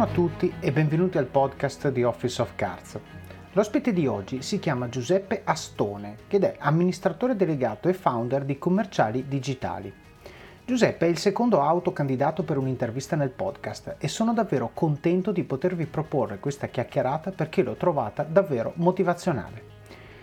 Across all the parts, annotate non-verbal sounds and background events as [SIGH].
Buongiorno a tutti e benvenuti al podcast di Office of Cards. L'ospite di oggi si chiama Giuseppe Astone ed è amministratore delegato e founder di Commerciali Digitali. Giuseppe è il secondo autocandidato per un'intervista nel podcast e sono davvero contento di potervi proporre questa chiacchierata perché l'ho trovata davvero motivazionale.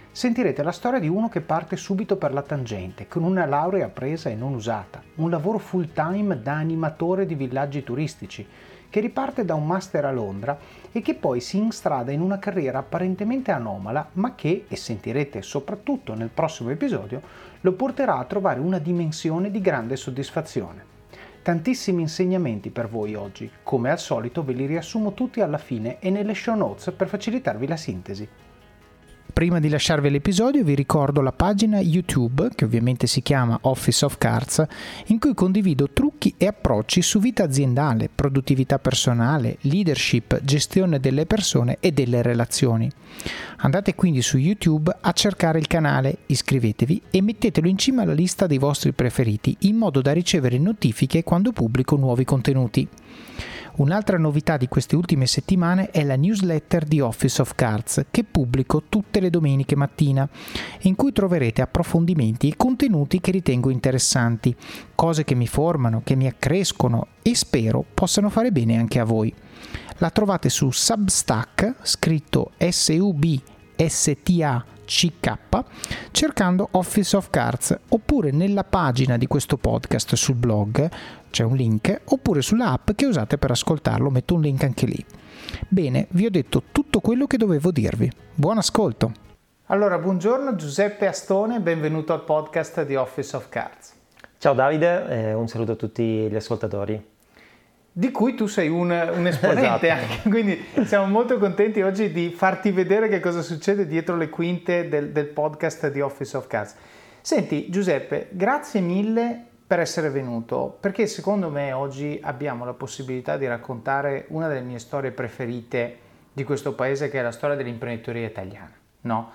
Sentirete la storia di uno che parte subito per la tangente, con una laurea presa e non usata, un lavoro full time da animatore di villaggi turistici, che riparte da un master a Londra e che poi si instrada in una carriera apparentemente anomala, ma che, e sentirete soprattutto nel prossimo episodio, lo porterà a trovare una dimensione di grande soddisfazione. Tantissimi insegnamenti per voi oggi, come al solito ve li riassumo tutti alla fine e nelle show notes per facilitarvi la sintesi. Prima di lasciarvi l'episodio vi ricordo la pagina YouTube, che ovviamente si chiama Office of Cards, in cui condivido trucchi e approcci su vita aziendale, produttività personale, leadership, gestione delle persone e delle relazioni. Andate quindi su YouTube a cercare il canale, iscrivetevi e mettetelo in cima alla lista dei vostri preferiti in modo da ricevere notifiche quando pubblico nuovi contenuti. Un'altra novità di queste ultime settimane è la newsletter di Office of Cards che pubblico tutte le domeniche mattina, in cui troverete approfondimenti e contenuti che ritengo interessanti, cose che mi formano, che mi accrescono e spero possano fare bene anche a voi. La trovate su Substack, scritto S-U-B-S-T-A CK cercando Office of Cards oppure nella pagina di questo podcast sul blog c'è un link oppure sulla app che usate per ascoltarlo metto un link anche lì. Bene, vi ho detto tutto quello che dovevo dirvi. Buon ascolto! Allora, buongiorno Giuseppe Astone, benvenuto al podcast di Office of Cards. Ciao Davide, eh, un saluto a tutti gli ascoltatori di cui tu sei un, un esponente esatto. anche, [LAUGHS] quindi siamo molto contenti oggi di farti vedere che cosa succede dietro le quinte del, del podcast di Office of Cards. Senti Giuseppe, grazie mille per essere venuto, perché secondo me oggi abbiamo la possibilità di raccontare una delle mie storie preferite di questo paese, che è la storia dell'imprenditoria italiana. No?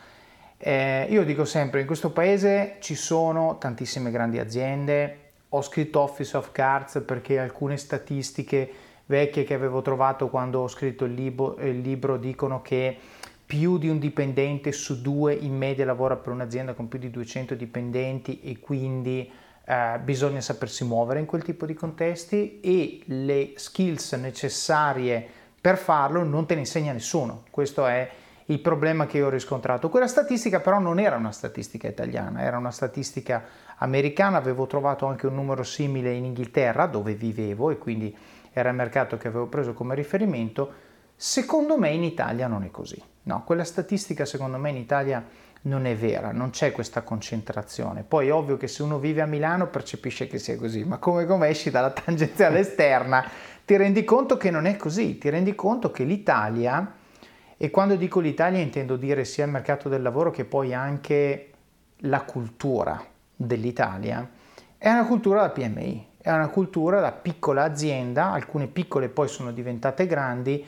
Eh, io dico sempre, in questo paese ci sono tantissime grandi aziende, ho scritto Office of Cards perché alcune statistiche vecchie che avevo trovato quando ho scritto il libro, il libro dicono che più di un dipendente su due in media lavora per un'azienda con più di 200 dipendenti e quindi eh, bisogna sapersi muovere in quel tipo di contesti e le skills necessarie per farlo non te ne insegna nessuno. Questo è il problema che io ho riscontrato. Quella statistica però non era una statistica italiana, era una statistica americana, avevo trovato anche un numero simile in Inghilterra dove vivevo e quindi era il mercato che avevo preso come riferimento. Secondo me in Italia non è così. No, quella statistica secondo me in Italia non è vera, non c'è questa concentrazione. Poi è ovvio che se uno vive a Milano percepisce che sia così, ma come, come esci dalla tangenziale esterna ti rendi conto che non è così, ti rendi conto che l'Italia e quando dico l'Italia intendo dire sia il mercato del lavoro che poi anche la cultura dell'Italia. È una cultura da PMI, è una cultura da piccola azienda, alcune piccole poi sono diventate grandi,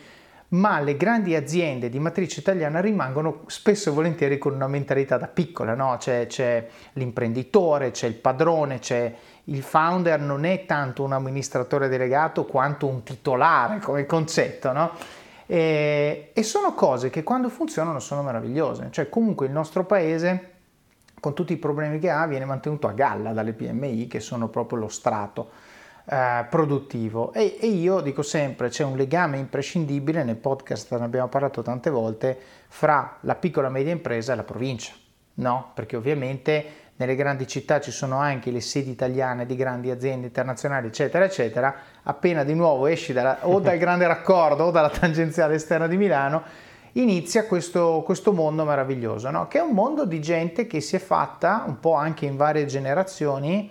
ma le grandi aziende di matrice italiana rimangono spesso e volentieri con una mentalità da piccola, no? c'è, c'è l'imprenditore, c'è il padrone, c'è il founder, non è tanto un amministratore delegato quanto un titolare come concetto, no? E, e sono cose che quando funzionano sono meravigliose. Cioè comunque il nostro paese, con tutti i problemi che ha, viene mantenuto a galla dalle PMI che sono proprio lo strato eh, produttivo. E, e io dico sempre, c'è un legame imprescindibile, nel podcast ne abbiamo parlato tante volte, fra la piccola e media impresa e la provincia. No? Perché ovviamente nelle grandi città ci sono anche le sedi italiane di grandi aziende internazionali, eccetera, eccetera, appena di nuovo esci dalla, o dal [LAUGHS] grande raccordo o dalla tangenziale esterna di Milano, inizia questo, questo mondo meraviglioso, no? che è un mondo di gente che si è fatta un po' anche in varie generazioni,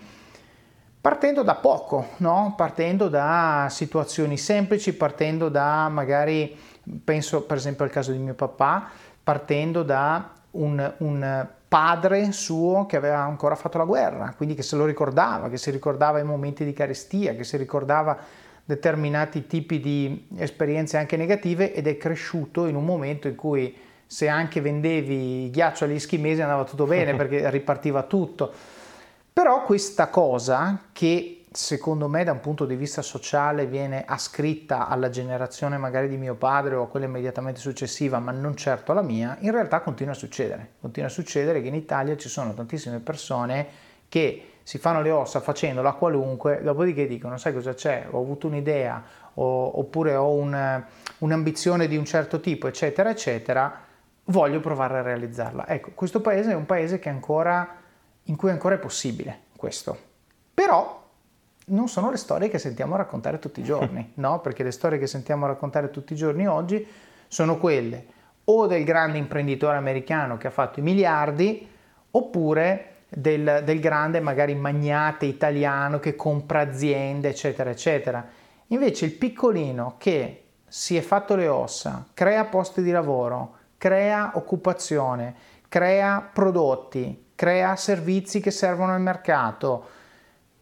partendo da poco, no? partendo da situazioni semplici, partendo da magari, penso per esempio al caso di mio papà, partendo da un, un padre suo che aveva ancora fatto la guerra, quindi che se lo ricordava, che si ricordava i momenti di carestia, che si ricordava determinati tipi di esperienze anche negative ed è cresciuto in un momento in cui se anche vendevi ghiaccio agli eschimesi andava tutto bene [LAUGHS] perché ripartiva tutto. Però questa cosa che secondo me da un punto di vista sociale viene ascritta alla generazione magari di mio padre o a quella immediatamente successiva, ma non certo alla mia, in realtà continua a succedere. Continua a succedere che in Italia ci sono tantissime persone che si fanno le ossa facendola qualunque, dopodiché dicono sai cosa c'è, ho avuto un'idea o, oppure ho un, un'ambizione di un certo tipo, eccetera, eccetera, voglio provare a realizzarla. Ecco, questo paese è un paese ancora, in cui ancora è possibile questo. Però non sono le storie che sentiamo raccontare tutti i giorni, [LAUGHS] no? Perché le storie che sentiamo raccontare tutti i giorni oggi sono quelle o del grande imprenditore americano che ha fatto i miliardi, oppure del, del grande magari magnate italiano che compra aziende, eccetera, eccetera. Invece il piccolino che si è fatto le ossa, crea posti di lavoro, crea occupazione, crea prodotti, crea servizi che servono al mercato,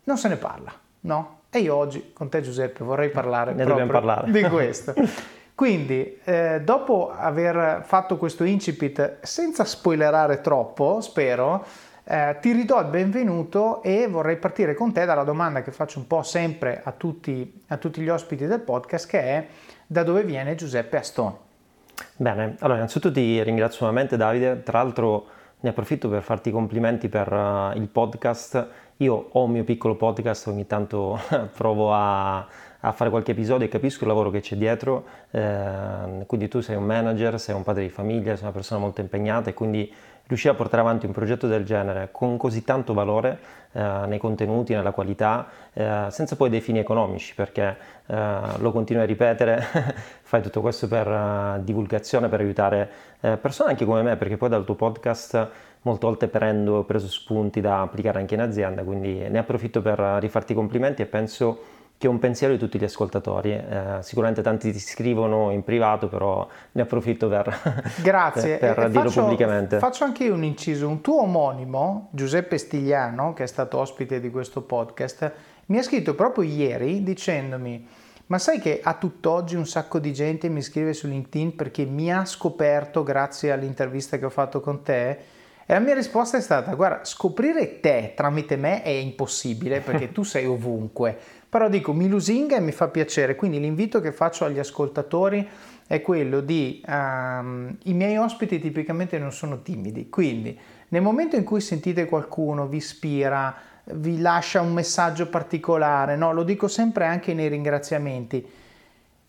non se ne parla, no? E io oggi con te Giuseppe vorrei parlare, parlare. di questo. [LAUGHS] Quindi, eh, dopo aver fatto questo incipit, senza spoilerare troppo, spero, eh, ti ridò il benvenuto e vorrei partire con te dalla domanda che faccio un po' sempre a tutti, a tutti gli ospiti del podcast, che è da dove viene Giuseppe Aston? Bene, allora innanzitutto ti ringrazio nuovamente Davide, tra l'altro ne approfitto per farti i complimenti per uh, il podcast. Io ho un mio piccolo podcast, ogni tanto [LAUGHS] provo a, a, fare qualche episodio e capisco il lavoro che c'è dietro. Eh, quindi tu sei un manager, sei un padre di famiglia, sei una persona molto impegnata e quindi riuscire a portare avanti un progetto del genere con così tanto valore eh, nei contenuti, nella qualità, eh, senza poi dei fini economici, perché eh, lo continuo a ripetere, [LAUGHS] fai tutto questo per uh, divulgazione, per aiutare eh, persone anche come me, perché poi dal tuo podcast molte volte prendo, preso spunti da applicare anche in azienda, quindi ne approfitto per rifarti i complimenti e penso che è un pensiero di tutti gli ascoltatori. Eh, sicuramente tanti ti scrivono in privato, però ne approfitto per, [LAUGHS] Grazie. per, per dirlo faccio, pubblicamente. Faccio anche io un inciso. Un tuo omonimo, Giuseppe Stigliano, che è stato ospite di questo podcast, mi ha scritto proprio ieri dicendomi ma sai che a tutt'oggi un sacco di gente mi scrive su LinkedIn perché mi ha scoperto grazie all'intervista che ho fatto con te? E la mia risposta è stata, guarda, scoprire te tramite me è impossibile perché tu sei ovunque, però dico mi lusinga e mi fa piacere, quindi l'invito che faccio agli ascoltatori è quello di um, i miei ospiti tipicamente non sono timidi, quindi nel momento in cui sentite qualcuno vi ispira, vi lascia un messaggio particolare, no? lo dico sempre anche nei ringraziamenti,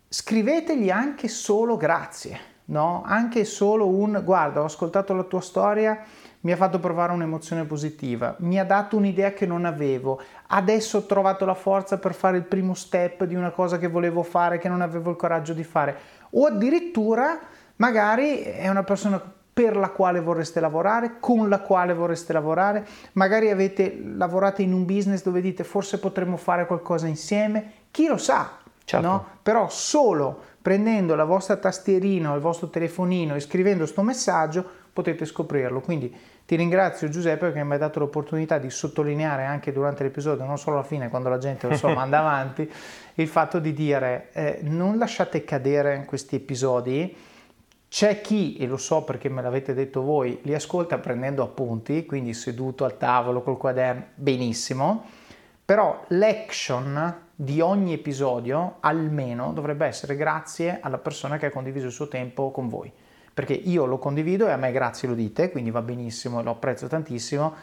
scrivetegli anche solo grazie, no? anche solo un guarda ho ascoltato la tua storia, mi ha fatto provare un'emozione positiva, mi ha dato un'idea che non avevo, adesso ho trovato la forza per fare il primo step di una cosa che volevo fare, che non avevo il coraggio di fare, o addirittura magari è una persona per la quale vorreste lavorare, con la quale vorreste lavorare, magari avete lavorato in un business dove dite forse potremmo fare qualcosa insieme, chi lo sa, certo. no? Però solo prendendo la vostra tastierina o il vostro telefonino e scrivendo questo messaggio potete scoprirlo. Quindi ti ringrazio Giuseppe perché mi hai dato l'opportunità di sottolineare anche durante l'episodio, non solo alla fine quando la gente lo so [LAUGHS] manda avanti, il fatto di dire eh, non lasciate cadere questi episodi. C'è chi, e lo so perché me l'avete detto voi, li ascolta prendendo appunti, quindi seduto al tavolo col quaderno, benissimo, però l'action di ogni episodio almeno dovrebbe essere grazie alla persona che ha condiviso il suo tempo con voi perché io lo condivido e a me grazie lo dite, quindi va benissimo, e lo apprezzo tantissimo,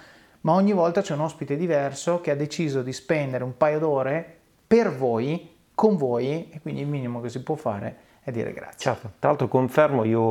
ma ogni volta c'è un ospite diverso che ha deciso di spendere un paio d'ore per voi, con voi, e quindi il minimo che si può fare è dire grazie. Certo, tra l'altro confermo, io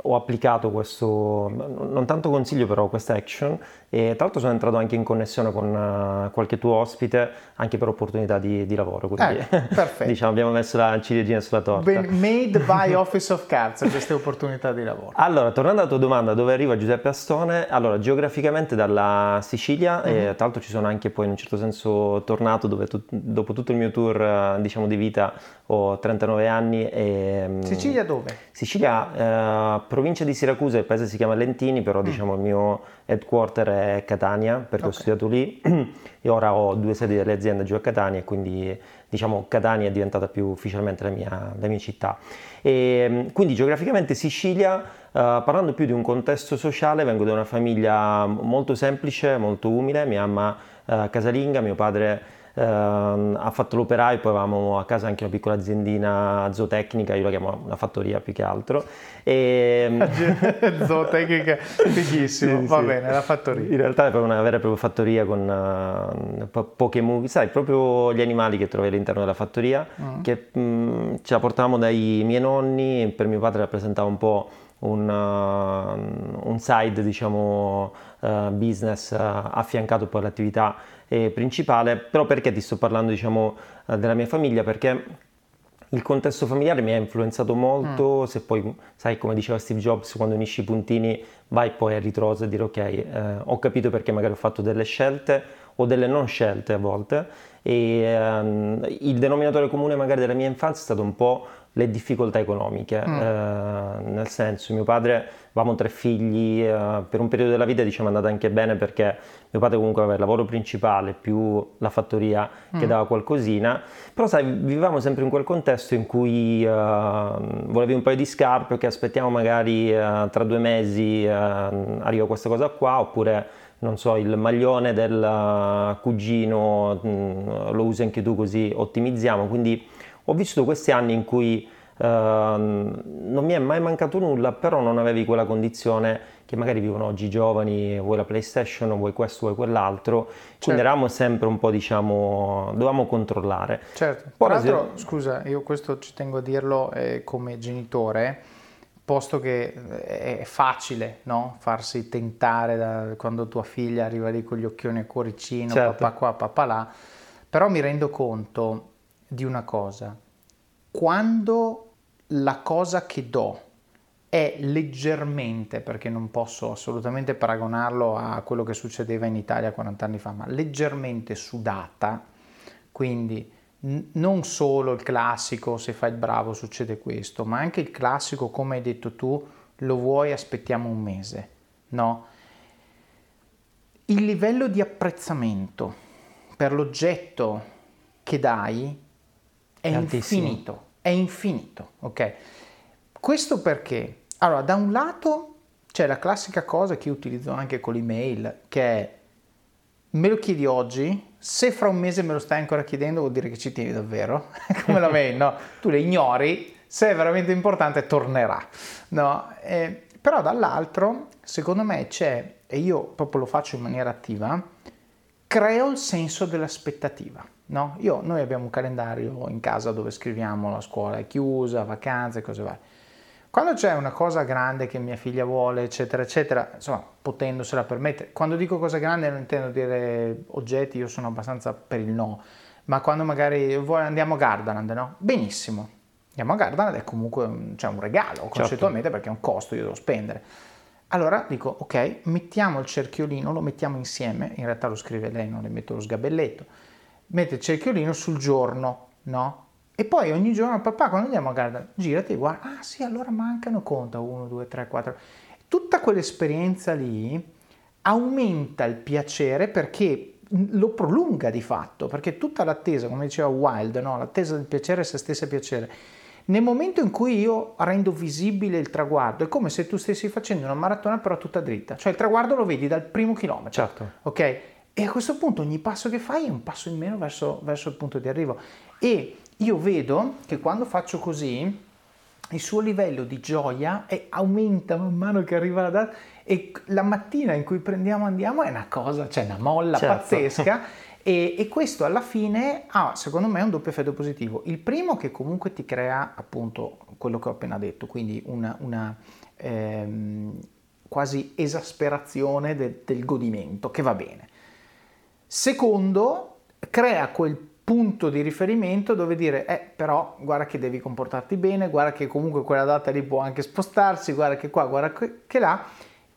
ho applicato questo, non tanto consiglio però, questa action e tra l'altro sono entrato anche in connessione con uh, qualche tuo ospite anche per opportunità di, di lavoro, quindi eh, [LAUGHS] diciamo abbiamo messo la ciliegina sulla torta. Ben made by Office of Cards queste opportunità di lavoro. Allora, tornando alla tua domanda, dove arriva Giuseppe Astone? Allora, geograficamente dalla Sicilia mm-hmm. e tra l'altro ci sono anche poi in un certo senso tornato dove tu, dopo tutto il mio tour diciamo di vita ho 39 anni e... Mm, Sicilia dove? Sicilia, eh, provincia di Siracusa, il paese si chiama Lentini, però mm. diciamo il mio headquarter è Catania perché okay. ho studiato lì [CLEARS THROAT] e ora ho due sedi delle aziende giù a Catania quindi diciamo Catania è diventata più ufficialmente la mia, la mia città. E, mm, quindi geograficamente Sicilia, uh, parlando più di un contesto sociale, vengo da una famiglia molto semplice, molto umile, mia mamma uh, casalinga, mio padre ehm, ha fatto l'operaio, poi avevamo a casa anche una piccola aziendina zootecnica, io la chiamo una fattoria più che altro. E... [LAUGHS] zootecnica, fighissimo, sì, va sì. bene, la fattoria. In realtà è proprio una vera e propria fattoria con uh, poche mucche, sai, proprio gli animali che trovi all'interno della fattoria, mm. che mh, mm, ce la portavamo dai miei nonni, per mio padre rappresentava un po' un, uh, un side diciamo, uh, business uh, affiancato poi all'attività eh, principale, però perché ti sto parlando diciamo, della mia famiglia? Perché il contesto familiare mi ha influenzato molto, mm. se poi, sai, come diceva Steve Jobs, quando unisci i puntini vai poi a ritroso e dire ok, eh, ho capito perché magari ho fatto delle scelte o delle non scelte a volte e ehm, il denominatore comune magari della mia infanzia è stato un po' le difficoltà economiche, mm. eh, nel senso mio padre, avevamo tre figli, eh, per un periodo della vita diciamo è andata anche bene perché mio padre comunque aveva il lavoro principale più la fattoria che mm. dava qualcosina, però sai vivevamo sempre in quel contesto in cui eh, volevi un paio di scarpe, che aspettiamo magari eh, tra due mesi eh, arriva questa cosa qua, oppure non so, il maglione del cugino mm, lo usi anche tu così ottimizziamo, quindi ho vissuto questi anni in cui uh, non mi è mai mancato nulla, però non avevi quella condizione che magari vivono oggi i giovani, vuoi la PlayStation, vuoi questo, vuoi quell'altro, certo. quindi eravamo sempre un po' diciamo, dovevamo controllare. Certo, Poi, tra l'altro, se... scusa, io questo ci tengo a dirlo eh, come genitore, posto che eh, è facile no? farsi tentare da, quando tua figlia arriva lì con gli occhioni a cuoricino, certo. papà qua, papà là, però mi rendo conto di una cosa. Quando la cosa che do è leggermente, perché non posso assolutamente paragonarlo a quello che succedeva in Italia 40 anni fa, ma leggermente sudata, quindi non solo il classico se fai il bravo succede questo, ma anche il classico come hai detto tu, lo vuoi aspettiamo un mese, no? Il livello di apprezzamento per l'oggetto che dai è, è infinito, è infinito, ok? Questo perché? Allora, da un lato c'è la classica cosa che io utilizzo anche con l'email, che è me lo chiedi oggi, se fra un mese me lo stai ancora chiedendo vuol dire che ci tieni davvero, [LAUGHS] come la mail, no? Tu le ignori, se è veramente importante tornerà, no? Eh, però dall'altro, secondo me c'è, e io proprio lo faccio in maniera attiva, creo il senso dell'aspettativa. No? Io, noi abbiamo un calendario in casa dove scriviamo la scuola è chiusa, vacanze, cose varie. Quando c'è una cosa grande che mia figlia vuole, eccetera, eccetera, insomma, potendosela permettere, quando dico cosa grande non intendo dire oggetti, io sono abbastanza per il no, ma quando magari vuole, andiamo a Gardaland, no? Benissimo, andiamo a Gardaland è comunque cioè, un regalo, certo. concettualmente, perché è un costo, io devo spendere. Allora dico, ok, mettiamo il cerchiolino, lo mettiamo insieme, in realtà lo scrive lei, non le metto lo sgabelletto, mette il cerchiolino sul giorno, no? E poi ogni giorno, papà, quando andiamo a gara, girati e guarda, ah sì, allora mancano, conta, 1, 2, 3, 4. Tutta quell'esperienza lì aumenta il piacere perché lo prolunga di fatto, perché tutta l'attesa, come diceva Wild, no? l'attesa del piacere è se stessa piacere. Nel momento in cui io rendo visibile il traguardo, è come se tu stessi facendo una maratona però tutta dritta, cioè il traguardo lo vedi dal primo chilometro. Certo. Ok? E a questo punto ogni passo che fai è un passo in meno verso, verso il punto di arrivo. E io vedo che quando faccio così, il suo livello di gioia è, aumenta man mano che arriva la data e la mattina in cui prendiamo andiamo è una cosa, cioè una molla certo. pazzesca [LAUGHS] e, e, questo alla fine ha secondo me un doppio effetto positivo. Il primo che comunque ti crea appunto quello che ho appena detto, quindi una, una ehm, quasi esasperazione de, del godimento che va bene. Secondo, crea quel punto di riferimento dove dire, eh, però guarda che devi comportarti bene, guarda che comunque quella data lì può anche spostarsi, guarda che qua, guarda che là,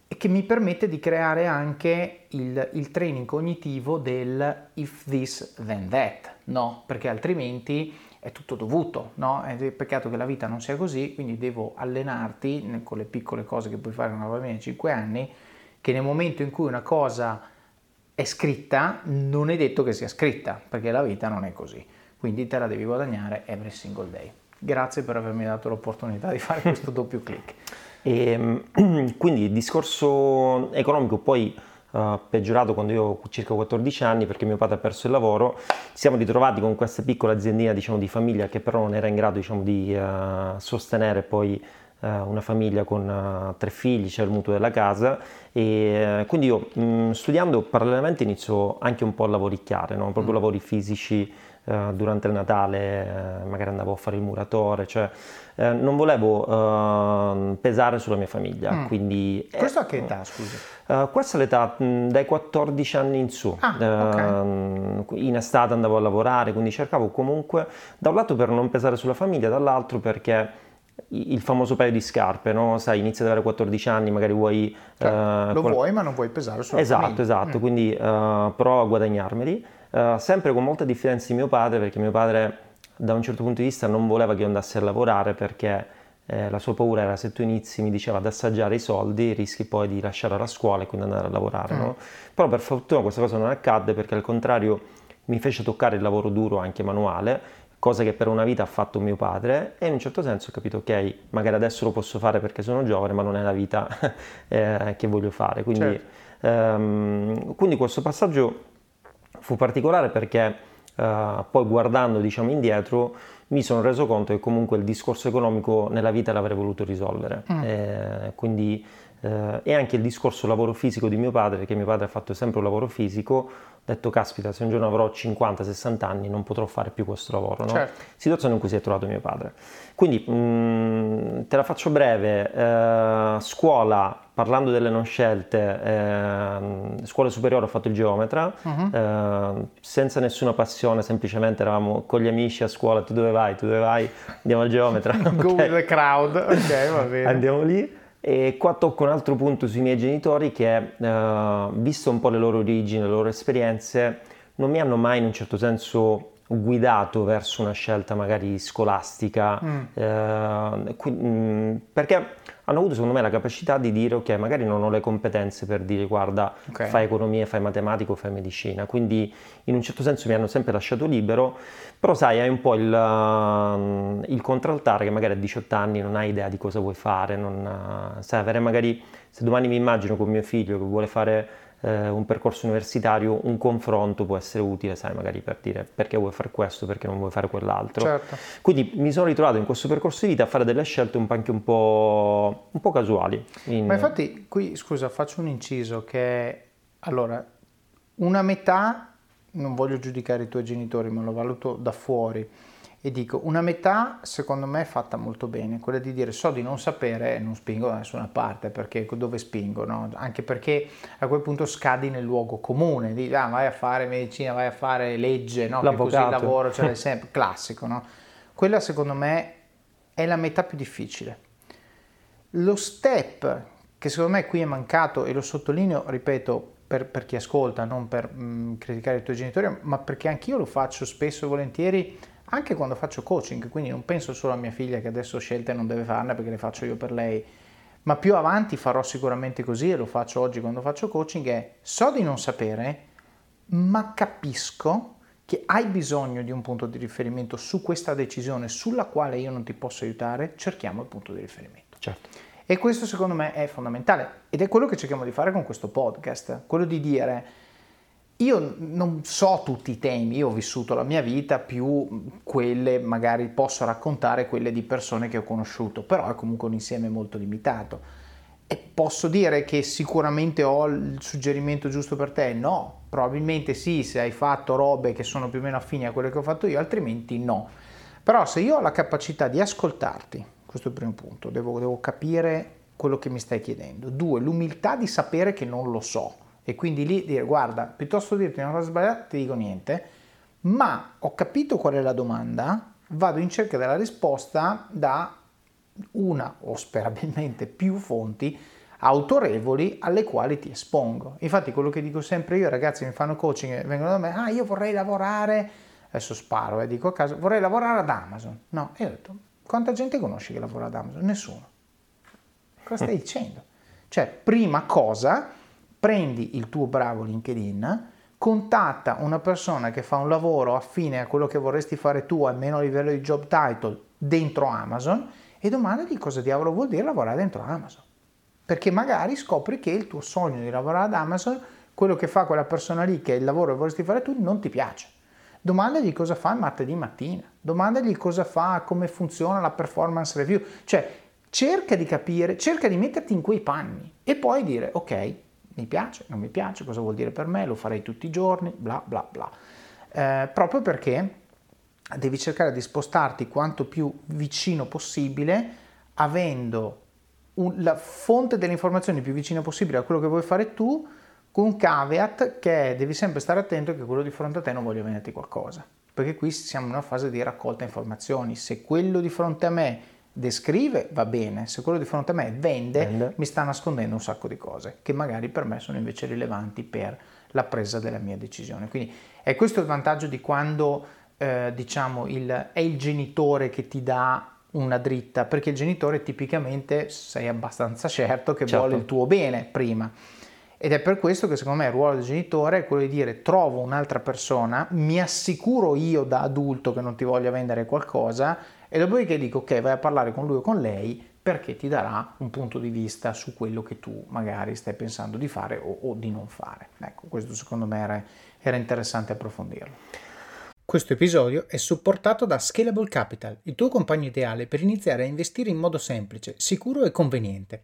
e che mi permette di creare anche il, il training cognitivo del if this then that, no? Perché altrimenti è tutto dovuto, no? È peccato che la vita non sia così, quindi devo allenarti con le piccole cose che puoi fare una bambina di 5 anni, che nel momento in cui una cosa è scritta, non è detto che sia scritta, perché la vita non è così. Quindi te la devi guadagnare every single day. Grazie per avermi dato l'opportunità di fare questo [LAUGHS] doppio clic. E, ehm, [CLEARS THROAT] quindi il discorso economico poi uh, peggiorato quando io ho circa 14 anni perché mio padre ha perso il lavoro. Ci siamo ritrovati con questa piccola aziendina diciamo, di famiglia che però non era in grado diciamo, di uh, sostenere poi una famiglia con tre figli, c'è il mutuo della casa e quindi io mh, mm, studiando parallelamente inizio anche un po' a lavoricchiare, no? proprio mm. lavori fisici Uh, durante il Natale magari andavo a fare il muratore, cioè uh, non volevo pesare sulla mia famiglia. Mm. Quindi, Questo a che età, scusi? questa è l'età mh, mm, dai 14 anni in su. Ah, okay. In estate andavo a lavorare, quindi cercavo comunque, da un lato per non pesare sulla famiglia, dall'altro perché il famoso paio di scarpe, no? Sai, inizi ad avere 14 anni, magari vuoi... Cioè, lo con... vuoi ma non vuoi pesare sulla esatto, famiglia. Esatto, mm. quindi provo a guadagnarmeli. Uh, sempre con molta diffidenza di mio padre, perché mio padre da un certo punto di vista non voleva che io andassi a lavorare perché eh, la sua paura era se tu inizi, mi diceva, ad assaggiare i soldi, rischi poi di lasciare la scuola e quindi andare a lavorare. Mm. No? Però per fortuna questa cosa non accadde perché al contrario mi fece toccare il lavoro duro anche manuale, cosa che per una vita ha fatto mio padre e in un certo senso ho capito ok, magari adesso lo posso fare perché sono giovane, ma non è la vita [LAUGHS] eh, che voglio fare. Quindi, certo. ehm, quindi questo passaggio fu particolare perché uh, poi guardando diciamo indietro mi sono reso conto che comunque il discorso economico nella vita l'avrei voluto risolvere. Mm. Eh, quindi, eh, e anche il discorso lavoro fisico di mio padre, perché mio padre ha fatto sempre un lavoro fisico, detto caspita se un giorno avrò 50-60 anni non potrò fare più questo lavoro. No? Certo. Situazione in cui si è trovato mio padre. Quindi mh, mm, te la faccio breve, eh, scuola parlando delle non scelte, eh, scuola superiore ho fatto il geometra, uh-huh. eh, senza nessuna passione, semplicemente eravamo con gli amici a scuola, tu dove vai, tu dove vai, andiamo al geometra. [LAUGHS] Go okay. with the crowd, ok, va bene. Andiamo lì. E qua tocco un altro punto sui miei genitori che, eh, visto un po' le loro origini, le loro esperienze, non mi hanno mai in un certo senso guidato verso una scelta magari scolastica, mm. eh, qui, mh, mm, perché hanno avuto secondo me la capacità di dire ok, magari non ho le competenze per dire guarda, okay. fai economia, fai matematica o fai medicina, quindi in un certo senso mi hanno sempre lasciato libero, però sai, hai un po' il, uh, il contraltare che magari a 18 anni non hai idea di cosa vuoi fare, non, sai, avere magari, se domani mi immagino con mio figlio che vuole fare eh, un percorso universitario, un confronto può essere utile, sai, magari per dire perché vuoi fare questo, perché non vuoi fare quell'altro. Certo. Quindi mi sono ritrovato in questo percorso di vita a fare delle scelte un po' anche un po', un po casuali. In... Ma infatti qui, scusa, faccio un inciso che, allora, una metà, non voglio giudicare i tuoi genitori, ma lo valuto da fuori, e dico una metà secondo me è fatta molto bene, quella di dire so di non sapere e non spingo da nessuna parte, perché dove spingo? No? Anche perché a quel punto scadi nel luogo comune, di ah, vai a fare medicina, vai a fare legge, no? che così il lavoro l'hai [LAUGHS] sempre, classico. No? Quella secondo me è la metà più difficile. Lo step che secondo me qui è mancato e lo sottolineo, ripeto, per, per chi ascolta, non per mh, criticare i tuoi genitori, ma perché anch'io lo faccio spesso e volentieri anche quando faccio coaching, quindi non penso solo a mia figlia che adesso scelte non deve farne perché le faccio io per lei, ma più avanti farò sicuramente così e lo faccio oggi quando faccio coaching, è so di non sapere, ma capisco che hai bisogno di un punto di riferimento su questa decisione sulla quale io non ti posso aiutare, cerchiamo il punto di riferimento. Certo. E questo secondo me è fondamentale ed è quello che cerchiamo di fare con questo podcast, quello di dire io non so tutti i temi, io ho vissuto la mia vita, più quelle magari posso raccontare quelle di persone che ho conosciuto, però è comunque un insieme molto limitato. E posso dire che sicuramente ho il suggerimento giusto per te? No, probabilmente sì, se hai fatto robe che sono più o meno affini a quelle che ho fatto io, altrimenti no. Però se io ho la capacità di ascoltarti, questo è il primo punto, devo, devo capire quello che mi stai chiedendo. Due, l'umiltà di sapere che non lo so e quindi lì dire guarda, piuttosto dirti una cosa sbagliata ti dico niente, ma ho capito qual è la domanda, vado in cerca della risposta da una o sperabilmente più fonti autorevoli alle quali ti espongo. Infatti quello che dico sempre io, ragazzi mi fanno coaching e vengono da me, ah io vorrei lavorare, adesso sparo e eh, dico a caso, vorrei lavorare ad Amazon. No, e ho detto, quanta gente conosci che lavora ad Amazon? Nessuno. Cosa stai dicendo? Cioè, prima cosa, prendi il tuo bravo LinkedIn, contatta una persona che fa un lavoro affine a quello che vorresti fare tu, almeno a livello di job title, dentro Amazon e domandagli cosa diavolo vuol dire lavorare dentro Amazon. Perché magari scopri che il tuo sogno di lavorare ad Amazon quello che fa quella persona lì, che è il lavoro che vorresti fare tu, non ti piace. Domandagli cosa fa il martedì mattina, domandagli cosa fa, come funziona la performance review, cioè cerca di capire, cerca di metterti in quei panni e poi dire ok, mi piace, non mi piace, cosa vuol dire per me, lo farei tutti i giorni, bla bla bla. Eh, proprio perché devi cercare di spostarti quanto più vicino possibile, avendo un, la fonte delle informazioni più vicina possibile a quello che vuoi fare tu, con caveat che devi sempre stare attento che quello di fronte a te non voglia venderti qualcosa. Perché qui siamo in una fase di raccolta informazioni. Se quello di fronte a me descrive va bene, se quello di fronte a me vende, vende, mi sta nascondendo un sacco di cose che magari per me sono invece rilevanti per la presa della mia decisione. Quindi è questo il vantaggio di quando eh, diciamo il, è il genitore che ti dà una dritta, perché il genitore tipicamente sei abbastanza certo che certo. vuole il tuo bene prima. Ed è per questo che secondo me il ruolo del genitore è quello di dire trovo un'altra persona, mi assicuro io da adulto che non ti voglia vendere qualcosa e dopodiché dico ok vai a parlare con lui o con lei perché ti darà un punto di vista su quello che tu magari stai pensando di fare o, o di non fare. Ecco, questo secondo me era, era interessante approfondirlo. Questo episodio è supportato da Scalable Capital, il tuo compagno ideale per iniziare a investire in modo semplice, sicuro e conveniente.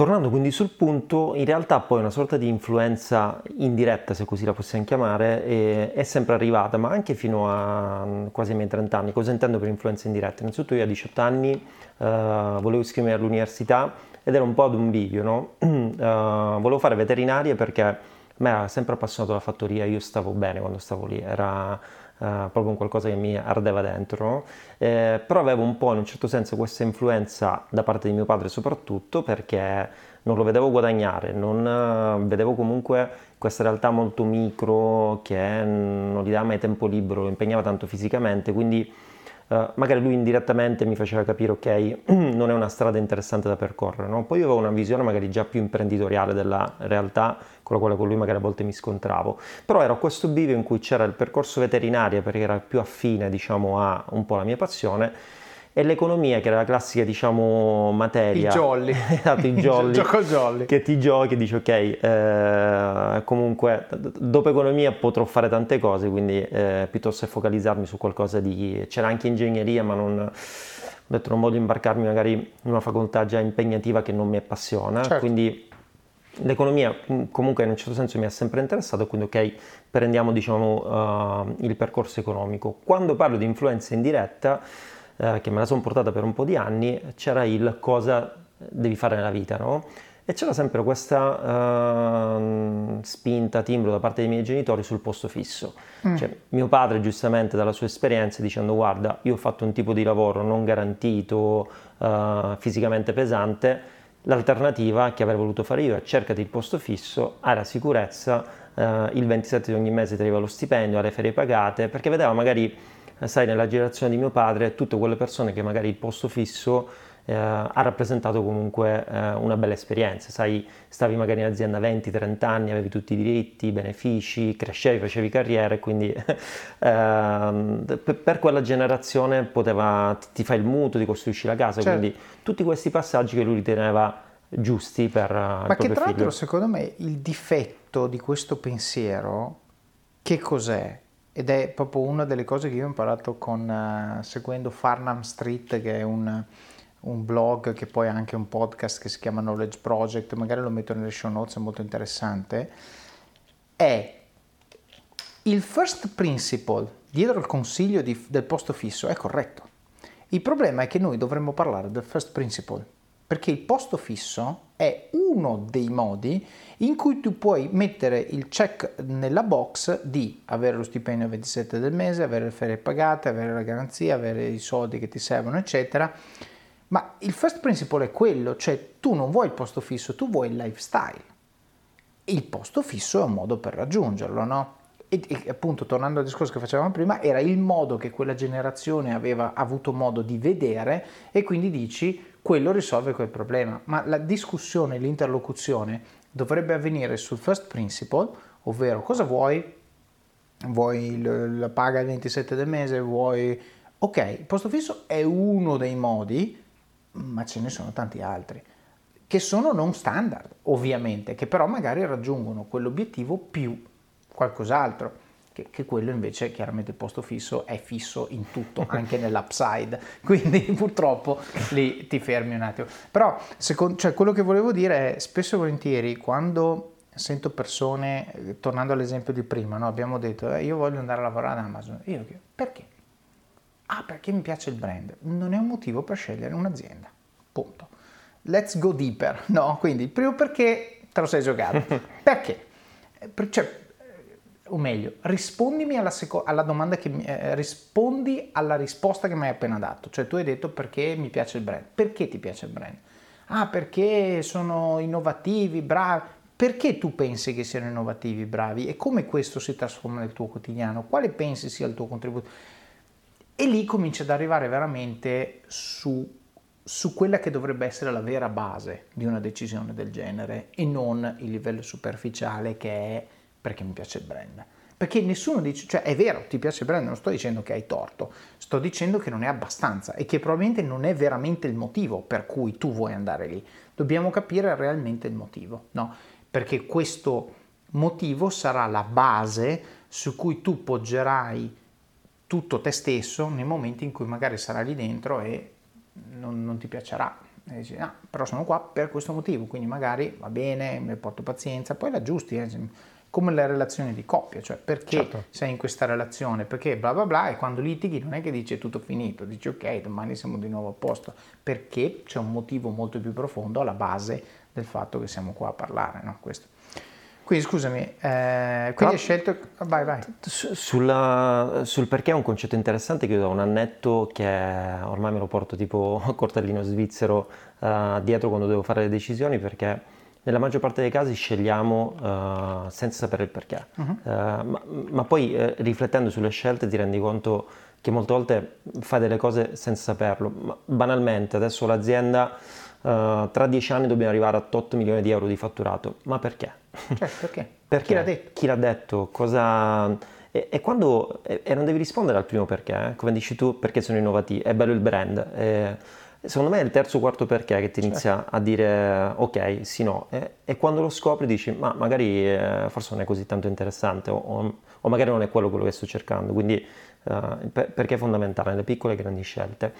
Tornando quindi sul punto, in realtà poi una sorta di influenza indiretta, se così la possiamo chiamare, è, sempre arrivata, ma anche fino a mm, quasi ai miei 30 anni. Cosa intendo per influenza indiretta? Innanzitutto io a 18 anni uh, volevo iscrivermi all'università ed era un po' ad un bivio, no? uh, [CLEARS THROAT] volevo fare veterinaria perché me era sempre appassionato la fattoria, io stavo bene quando stavo lì, era proprio un qualcosa che mi ardeva dentro, eh, però avevo un po' in un certo senso questa influenza da parte di mio padre soprattutto perché non lo vedevo guadagnare, non uh, vedevo comunque questa realtà molto micro che non gli dava mai tempo libero, lo impegnava tanto fisicamente, quindi Uh, magari lui indirettamente mi faceva capire, ok, [CLEARS THROAT] non è una strada interessante da percorrere, no? Poi io avevo una visione magari già più imprenditoriale della realtà con la quale con lui magari a volte mi scontravo, però ero a questo bivio in cui c'era il percorso veterinario perché era più affine, diciamo, a un po' la mia passione e l'economia che era la classica diciamo materia. I jolly. [LAUGHS] Esatto i [LAUGHS] jolly. Gioco jolly. Che ti giochi e dici ok eh, comunque dopo economia potrò fare tante cose quindi eh, piuttosto che focalizzarmi su qualcosa di c'era anche ingegneria ma non ho detto non voglio imbarcarmi magari in una facoltà già impegnativa che non mi appassiona. Certo. quindi l'economia comunque in un certo senso mi ha sempre interessato quindi ok prendiamo diciamo uh, il percorso economico quando parlo di influenza indiretta eh, che me la sono portata per un po' di anni, c'era il cosa devi fare nella vita, no? E c'era sempre questa uh, spinta, timbro da parte dei miei genitori sul posto fisso. Mm. Cioè, mio padre, giustamente, dalla sua esperienza, dicendo: Guarda, io ho fatto un tipo di lavoro non garantito, uh, fisicamente pesante. L'alternativa che avrei voluto fare io è cercati il posto fisso, hai la sicurezza, uh, il 27 di ogni mese ti arriva lo stipendio, hai le ferie pagate, perché vedeva magari sai, nella generazione di mio padre, tutte quelle persone che magari il posto fisso eh, ha rappresentato comunque eh, una bella esperienza, sai, stavi magari in azienda 20-30 anni, avevi tutti i diritti, i benefici, crescevi, facevi carriera e quindi [LAUGHS] eh, per quella generazione poteva, ti fai il mutuo, ti costruisci la casa, certo. quindi tutti questi passaggi che lui riteneva giusti per Ma il che tra l'altro secondo me il difetto di questo pensiero che cos'è? ed è proprio una delle cose che io ho imparato con, uh, seguendo Farnham Street, che è un, un, blog che poi ha anche un podcast che si chiama Knowledge Project, magari lo metto nelle show notes, è molto interessante, è il first principle dietro il consiglio di, del posto fisso è corretto. Il problema è che noi dovremmo parlare del first principle, perché il posto fisso è uno dei modi in cui tu puoi mettere il check nella box di avere lo stipendio 27 del mese, avere le ferie pagate, avere la garanzia, avere i soldi che ti servono, eccetera. Ma il first principle è quello, cioè tu non vuoi il posto fisso, tu vuoi il lifestyle. Il posto fisso è un modo per raggiungerlo, no? E, e, appunto, tornando al discorso che facevamo prima, era il modo che quella generazione aveva avuto modo di vedere e quindi dici quello risolve quel problema. Ma la discussione, l'interlocuzione dovrebbe avvenire sul first principle, ovvero cosa vuoi? Vuoi la paga il 27 del mese? Vuoi... Ok, il posto fisso è uno dei modi, ma ce ne sono tanti altri, che sono non standard, ovviamente, che però magari raggiungono quell'obiettivo più qualcos'altro che, che, quello invece chiaramente il posto fisso è fisso in tutto, [LAUGHS] anche nell'upside, quindi [LAUGHS] purtroppo lì ti fermi un attimo. Però secondo, cioè, quello che volevo dire è spesso e volentieri quando sento persone, tornando all'esempio di prima, no? abbiamo detto eh, io voglio andare a lavorare ad Amazon, io perché? Ah, perché mi piace il brand. Non è un motivo per scegliere un'azienda. Punto. Let's go deeper, [LAUGHS] no? Quindi il primo perché te lo sei giocato. [LAUGHS] perché? Cioè, o meglio, rispondimi alla, seco- alla domanda che mi, eh, rispondi alla risposta che mi hai appena dato. Cioè tu hai detto perché mi piace il brand. Perché ti piace il brand? Ah, perché sono innovativi, bravi. Perché tu pensi che siano innovativi, bravi? E come questo si trasforma nel tuo quotidiano? Quale pensi sia il tuo contributo? E lì cominci ad arrivare veramente su, su quella che dovrebbe essere la vera base di una decisione del genere e non il livello superficiale che è perché mi piace il brand. Perché nessuno dice, cioè è vero, ti piace il brand, non sto dicendo che hai torto, sto dicendo che non è abbastanza e che probabilmente non è veramente il motivo per cui tu vuoi andare lì. Dobbiamo capire realmente il motivo, no? Perché questo motivo sarà la base su cui tu poggerai tutto te stesso nei momenti in cui magari sarai lì dentro e non, non ti piacerà. E dici, ah, però sono qua per questo motivo, quindi magari va bene, mi porto pazienza, poi l'aggiusti. Eh come le relazioni di coppia, cioè perché certo. sei in questa relazione, perché bla bla bla e quando litighi non è che dici è tutto finito, dici ok domani siamo di nuovo a posto, perché c'è un motivo molto più profondo alla base del fatto che siamo qua a parlare, no? Questo. Quindi scusami, eh, quindi hai scelto... Vai, vai. Sulla, sul perché è un concetto interessante che io da un annetto che ormai me lo porto tipo [LAUGHS] cortellino svizzero uh, dietro quando devo fare le decisioni perché nella maggior parte dei casi scegliamo uh, senza sapere il perché, uh-huh. uh, ma, ma, poi uh, riflettendo sulle scelte ti rendi conto che molte volte fai delle cose senza saperlo. Ma, banalmente, adesso l'azienda tra dieci anni dobbiamo arrivare a 8 milioni di euro di fatturato, ma perché? Cioè, perché? perché? Chi l'ha detto? Chi l'ha detto? Cosa... E, e, quando... E, e, non devi rispondere al primo perché, eh? come dici tu, perché sono innovativi, è bello il brand. E, Secondo me è il terzo o quarto perché che ti inizia certo. a dire ok, sì, no. E, e, quando lo scopri dici ma magari eh, forse non è così tanto interessante o, o, magari non è quello, quello che sto cercando. Quindi eh, per, perché è fondamentale nelle piccole e grandi scelte.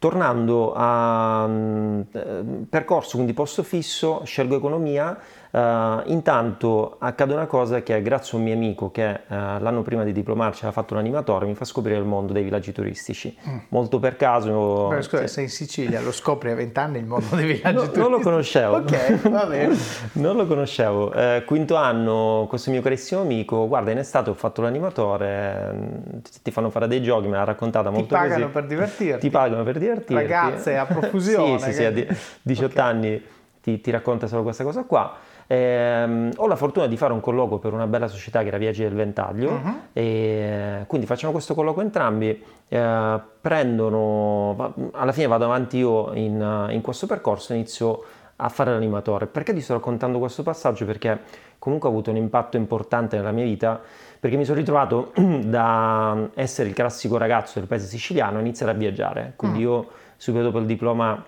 Tornando mm, eh, percorso, quindi posto fisso, scelgo economia, Uh, intanto accade una cosa che grazie a un mio amico che uh, l'anno prima di diplomarci aveva fatto un animatore mi fa scoprire il mondo dei villaggi turistici. Mm. Molto per caso... Beh, scusa, sei in Sicilia, lo scopri a vent'anni il mondo dei villaggi [LAUGHS] no, turistici? Non lo conoscevo. ok, va bene. [LAUGHS] non lo conoscevo. Uh, quinto anno, questo mio carissimo amico, guarda in estate ho fatto l'animatore, ti, ti fanno fare dei giochi, me l'ha raccontata molto bene. Ti pagano così. per divertirti. Ti pagano per divertirti. Ragazze a profusione. sì, sì, sì, a 18 okay. anni ti, ti racconta solo questa cosa qua. Eh, ho la fortuna di fare un colloquio per una bella società che era Viaggi del Ventaglio uh-huh. e quindi facciamo questo colloquio entrambi, eh, prendono, alla fine vado avanti io in, in questo percorso e inizio a fare l'animatore. Perché ti sto raccontando questo passaggio? Perché comunque ha avuto un impatto importante nella mia vita, perché mi sono ritrovato [CLEARS THROAT] da essere il classico ragazzo del paese siciliano a iniziare a viaggiare. Quindi uh-huh. io subito dopo il diploma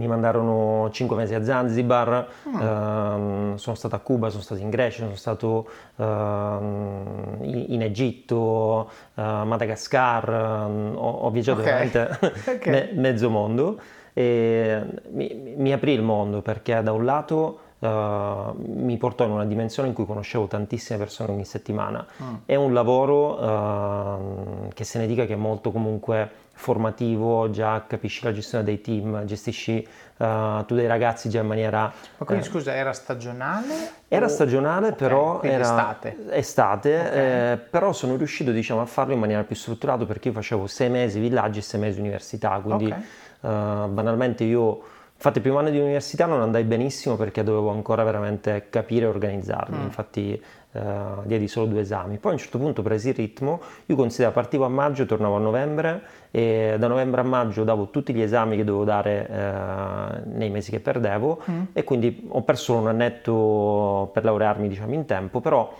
mi mandarono 5 mesi a Zanzibar, mm. ehm, sono stato a Cuba, sono stato in Grecia, sono stato ehm, in, Egitto, eh, Madagascar, ehm, ho, ho, viaggiato okay. veramente [LAUGHS] okay. me, mezzo mondo e mi, mi, aprì il mondo perché da un lato uh, mi portò in una dimensione in cui conoscevo tantissime persone ogni settimana. Mm. È un lavoro uh, che se ne dica che è molto comunque formativo, già capisci la gestione dei team, gestisci uh, tu dei ragazzi già in maniera... Ma quindi eh, scusa, era stagionale? Era o... stagionale, okay, però era estate, estate okay. eh, però sono riuscito diciamo, a farlo in maniera più strutturata perché io facevo sei mesi villaggi e sei mesi università, quindi okay. uh, banalmente io Infatti il primo anno di università non andai benissimo perché dovevo ancora veramente capire e organizzarmi, mm. infatti uh, diedi solo due esami. Poi a un certo punto presi il ritmo, io considero partivo a maggio, tornavo a novembre e da novembre a maggio davo tutti gli esami che dovevo dare uh, nei mesi che perdevo mm. e quindi ho perso un annetto per laurearmi diciamo in tempo, però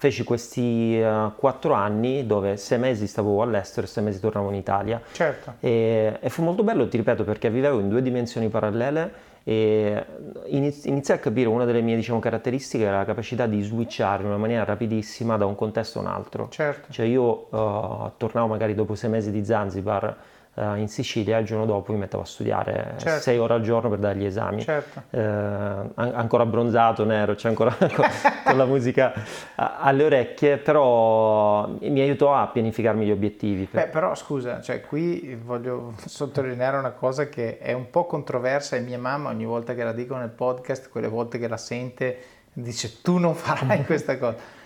feci questi uh, quattro anni dove sei mesi stavo all'estero e sei mesi tornavo in Italia. Certo. E, e, fu molto bello, ti ripeto, perché vivevo in due dimensioni parallele e iniziai a capire una delle mie diciamo, caratteristiche era la capacità di switchare in una maniera rapidissima da un contesto a un altro. Certo. Cioè io uh, tornavo magari dopo sei mesi di Zanzibar uh, in Sicilia il giorno dopo mi mettevo a studiare certo. sei ore al giorno per dare gli esami. Certo. Uh, an- ancora abbronzato, nero, c'è ancora [LAUGHS] con, con la musica alle orecchie, però mi aiutò a pianificarmi gli obiettivi. Beh, però scusa, cioè, qui voglio sottolineare una cosa che è un po' controversa e mia mamma ogni volta che la dico nel podcast, quelle volte che la sente, dice tu non farai questa cosa. [LAUGHS]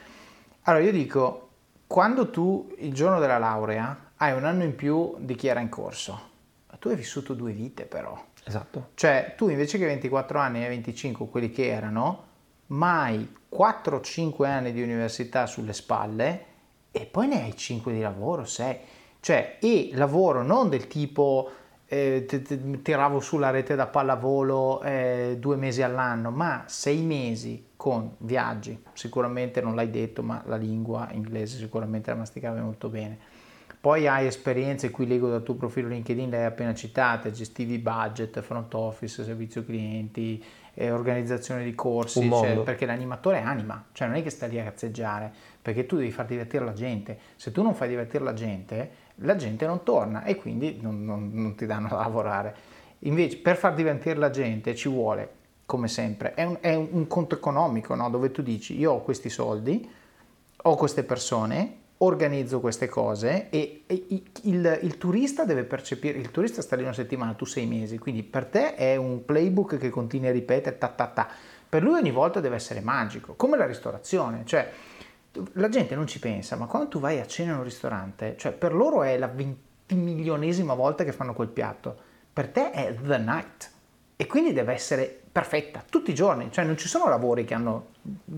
Allora io dico, quando tu il giorno della laurea hai un anno in più di chi era in corso. Tu hai vissuto due vite però. Esatto. Cioè tu invece che 24 anni e 25 quelli che erano, mai 4-5 anni di università sulle spalle e poi ne hai 5 di lavoro, 6. Cioè, e lavoro non del tipo eh, tiravo sulla rete da pallavolo eh, due mesi all'anno, ma sei mesi con viaggi. Sicuramente non l'hai detto, ma la lingua inglese sicuramente la masticavi molto bene poi hai esperienze, qui leggo dal tuo profilo LinkedIn, le hai appena citate, gestivi budget, front office, servizio clienti, eh, organizzazione di corsi, cioè, perché l'animatore anima, cioè non è che stai lì a cazzeggiare, perché tu devi far divertire la gente. Se tu non fai divertire la gente, la gente non torna e quindi non, non, non ti danno da lavorare. Invece per far divertire la gente ci vuole, come sempre, è un, è un conto economico, no? dove tu dici io ho questi soldi, ho queste persone, organizzo queste cose e, e il, il, turista deve percepire, il turista sta lì una settimana, tu sei mesi, quindi per te è un playbook che continui a ripetere ta ta ta. Per lui ogni volta deve essere magico, come la ristorazione, cioè la gente non ci pensa, ma quando tu vai a cena in un ristorante, cioè per loro è la 20 milionesima volta che fanno quel piatto, per te è the night e quindi deve essere perfetta tutti i giorni, cioè non ci sono lavori che, hanno,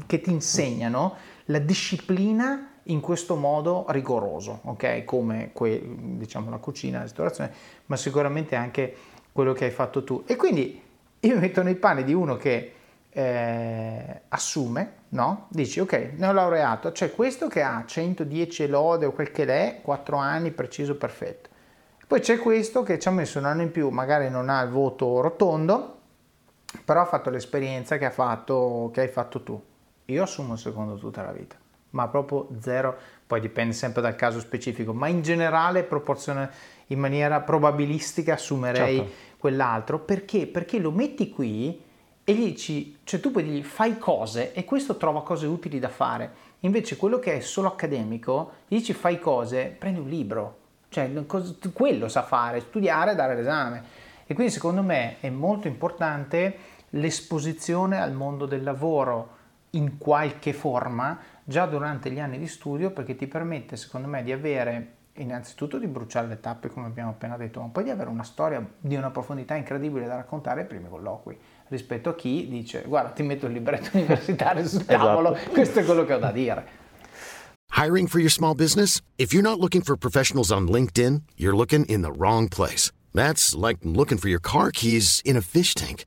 che ti insegnano la disciplina in questo modo rigoroso, ok? Come que, diciamo la cucina, la ristorazione, ma sicuramente anche quello che hai fatto tu. E quindi io mi metto nei panni di uno che eh, assume, no? Dici, ok, ne ho laureato, c'è questo che ha 110 lode o quel che è, 4 anni, preciso, perfetto. Poi c'è questo che ci ha messo un anno in più, magari non ha il voto rotondo, però ha fatto l'esperienza che, fatto, che hai fatto tu. Io assumo secondo tutta la vita ma proprio zero, poi dipende sempre dal caso specifico, ma in generale proporzione in maniera probabilistica assumerei certo. quell'altro, perché? Perché lo metti qui e gli dici, cioè tu puoi dirgli fai cose e questo trova cose utili da fare, invece quello che è solo accademico, gli dici fai cose, prendi un libro, cioè quello sa fare, studiare e dare l'esame. E quindi secondo me è molto importante l'esposizione al mondo del lavoro in qualche forma già durante gli anni di studio perché ti permette secondo me di avere innanzitutto di bruciare le tappe come abbiamo appena detto ma poi di avere una storia di una profondità incredibile da raccontare ai primi colloqui rispetto a chi dice guarda ti metto il libretto [LAUGHS] universitario sul tavolo esatto. questo è quello che ho da dire Hiring for your small business? If you're not looking for professionals on LinkedIn you're looking in the wrong place that's like looking for your car keys in a fish tank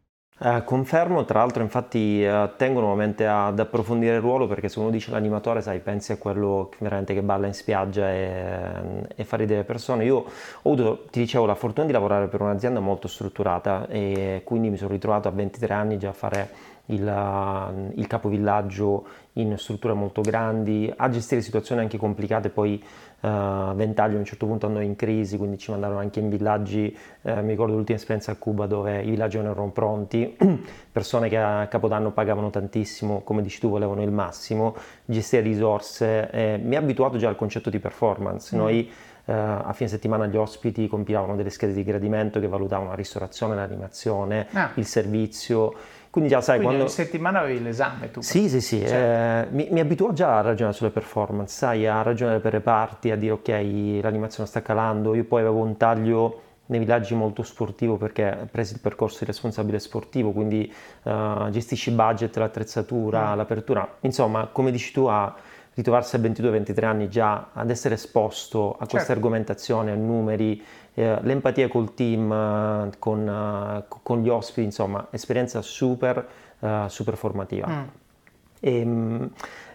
Eh, confermo, tra l'altro infatti eh, tengo nuovamente ad approfondire il ruolo perché se uno dice l'animatore, sai, pensi a quello veramente che balla in spiaggia e, e fa ridere le persone. Io ho avuto, ti dicevo, la fortuna di lavorare per un'azienda molto strutturata e quindi mi sono ritrovato a 23 anni già a fare il, il capovillaggio in strutture molto grandi, a gestire situazioni anche complicate, poi uh, Ventaglio a un certo punto andò in crisi, quindi ci mandarono anche in villaggi, uh, mi ricordo l'ultima esperienza a Cuba dove i villaggi non erano pronti, [CLEARS THROAT] persone che a Capodanno pagavano tantissimo, come dici tu volevano il massimo, gestire risorse, eh, mi ha abituato già al concetto di performance, mm. noi Uh, a fine settimana gli ospiti compilavano delle schede di gradimento che valutavano la ristorazione, l'animazione, ah. il servizio quindi già sai Quindi quando... settimana avevi l'esame tu? Sì, sì, sì, certo. eh, mi, mi abituo già a ragionare sulle performance, sai, a ragionare per reparti, a dire ok, l'animazione sta calando, io poi avevo un taglio nei villaggi molto sportivo perché presi il percorso di responsabile sportivo, quindi uh, gestisci budget, l'attrezzatura, mm. l'apertura, insomma, come dici tu, a ritrovarsi a 22-23 anni già ad essere esposto a questa certo. argomentazione, a numeri, eh, l'empatia col team, eh, con, eh, con, gli ospiti, insomma, esperienza super, uh, super formativa. Mm. E, ehm,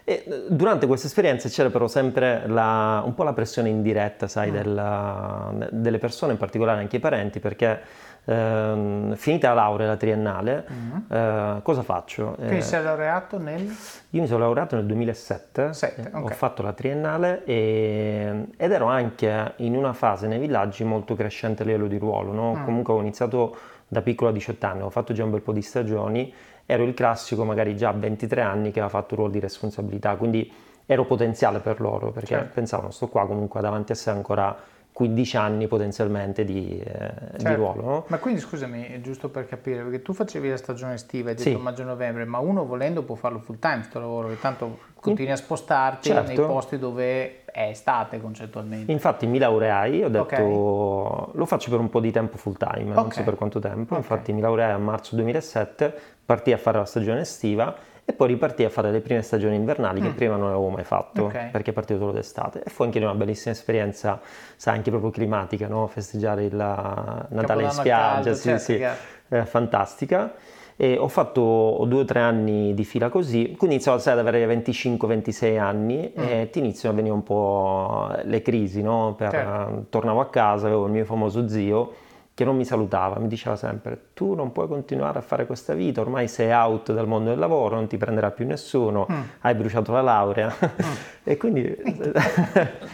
e, durante questa esperienza c'era però sempre la, un po' la pressione indiretta, sai, mm. della, delle persone, in particolare anche i parenti, perché Uh, finita la laurea, la triennale, uh-huh. uh, cosa faccio? Quindi eh, sei laureato nel? Io mi sono laureato nel 2007, Sette, okay. ho fatto la triennale e, ed ero anche in una fase nei villaggi molto crescente a livello di ruolo, no? uh comunque ho iniziato da piccolo a 18 anni, ho fatto già un bel po' di stagioni, ero il classico magari già a 23 anni che aveva fatto un ruolo di responsabilità, quindi ero potenziale per loro perché certo. pensavano sto qua comunque davanti a sé ancora 15 anni potenzialmente di, eh, certo. di ruolo. No? Ma quindi scusami, giusto per capire, perché tu facevi la stagione estiva, hai detto sì. maggio-novembre, ma uno volendo può farlo full time questo lavoro, che tanto continui a spostarti certo. nei posti dove è estate concettualmente. Infatti mi laureai, ho detto okay. lo faccio per un po' di tempo full time, okay. non so per quanto tempo, okay. infatti mi laureai a marzo 2007, partì a fare la stagione estiva e poi ripartì a fare le prime stagioni invernali che mm. prima non avevo mai fatto okay. perché è partito solo d'estate e fu anche una bellissima esperienza, sai, anche proprio climatica, no? festeggiare il Natale Capodanno in spiaggia, caldo, sì, certo, sì, eh, fantastica. E ho fatto due o tre anni di fila così, quindi iniziavo ad avere 25-26 anni mm. e ti iniziano a venire un po' le crisi, no? Per, certo. Tornavo a casa, avevo il mio famoso zio che non mi salutava, mi diceva sempre tu non puoi continuare a fare questa vita, ormai sei out dal mondo del lavoro, non ti prenderà più nessuno, mm. hai bruciato la laurea mm. [LAUGHS] e quindi...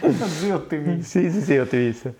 Così [LAUGHS] ottimista. sì, sì, sì, ottimista.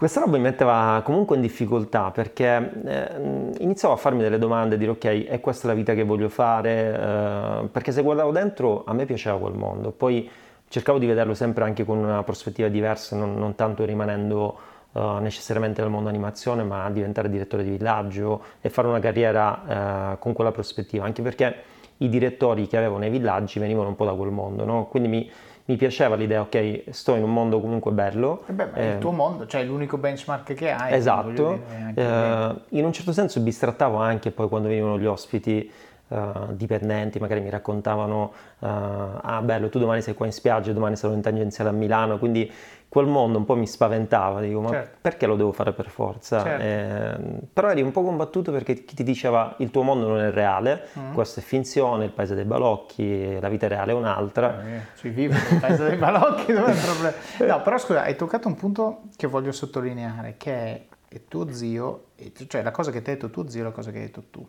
Questa roba mi metteva comunque in difficoltà perché eh, iniziavo a farmi delle domande, dire ok, è questa la vita che voglio fare? Eh, perché se guardavo dentro a me piaceva quel mondo, poi cercavo di vederlo sempre anche con una prospettiva diversa, non, non tanto rimanendo uh, necessariamente nel mondo animazione, ma diventare direttore di villaggio e fare una carriera uh, con quella prospettiva, anche perché i direttori che avevo nei villaggi venivano un po' da quel mondo, no? quindi mi, mi piaceva l'idea, ok, sto in un mondo comunque bello. E beh, ma è il ehm, tuo mondo, cioè l'unico benchmark che hai. Esatto, eh, in un certo senso bistrattavo anche poi quando venivano gli ospiti Uh, dipendenti magari mi raccontavano uh, ah bello tu domani sei qua in spiaggia domani sarò in tangenziale a Milano quindi quel mondo un po' mi spaventava, dico ma certo. perché lo devo fare per forza? Certo. Eh, però eri un po' combattuto perché chi ti diceva il tuo mondo non è reale, mm. questo è finzione, il paese dei balocchi, la vita reale è un'altra. Eh, ci vivo il paese dei balocchi, dove è il problema? No, però scusa, hai toccato un punto che voglio sottolineare, che è, tuo zio, cioè la cosa che ti ha detto tuo zio la cosa che hai detto tu.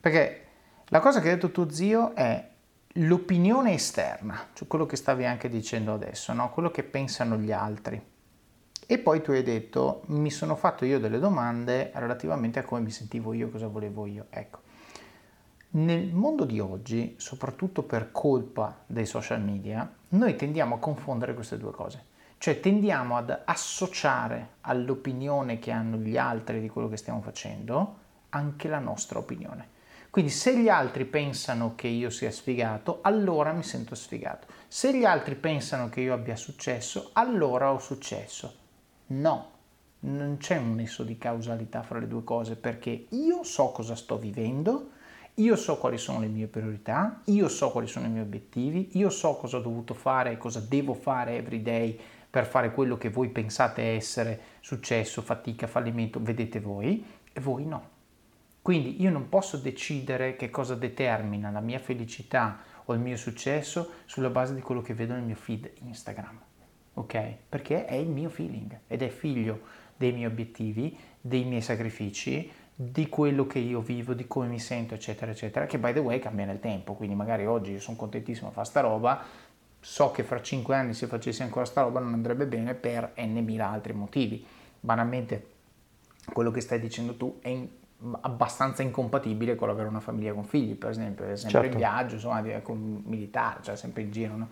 Perché la cosa che hai detto tuo zio è l'opinione esterna, cioè quello che stavi anche dicendo adesso, no? quello che pensano gli altri. E poi tu hai detto, mi sono fatto io delle domande relativamente a come mi sentivo io, cosa volevo io. Ecco, nel mondo di oggi, soprattutto per colpa dei social media, noi tendiamo a confondere queste due cose. Cioè tendiamo ad associare all'opinione che hanno gli altri di quello che stiamo facendo anche la nostra opinione. Quindi se gli altri pensano che io sia sfigato, allora mi sento sfigato. Se gli altri pensano che io abbia successo, allora ho successo. No, non c'è un nesso di causalità fra le due cose perché io so cosa sto vivendo io so quali sono le mie priorità, io so quali sono i miei obiettivi, io so cosa ho dovuto fare e cosa devo fare every day per fare quello che voi pensate essere successo, fatica, fallimento, vedete voi, e voi no. Quindi io non posso decidere che cosa determina la mia felicità o il mio successo sulla base di quello che vedo nel mio feed Instagram, ok? Perché è il mio feeling ed è figlio dei miei obiettivi, dei miei sacrifici, di quello che io vivo, di come mi sento, eccetera, eccetera, che by the way cambia nel tempo, quindi magari oggi io sono contentissimo a fare sta roba, so che fra cinque anni se facessi ancora sta roba non andrebbe bene per n mila altri motivi. Banalmente quello che stai dicendo tu è in, abbastanza incompatibile con avere una famiglia con figli, per esempio, è sempre certo. in viaggio, insomma, con militare, cioè sempre in giro. No?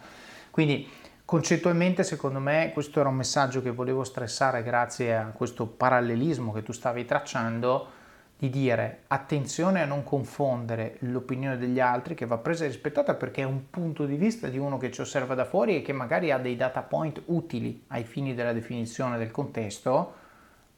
Quindi concettualmente, secondo me, questo era un messaggio che volevo stressare grazie a questo parallelismo che tu stavi tracciando di dire attenzione a non confondere l'opinione degli altri che va presa e rispettata perché è un punto di vista di uno che ci osserva da fuori e che magari ha dei data point utili ai fini della definizione del contesto,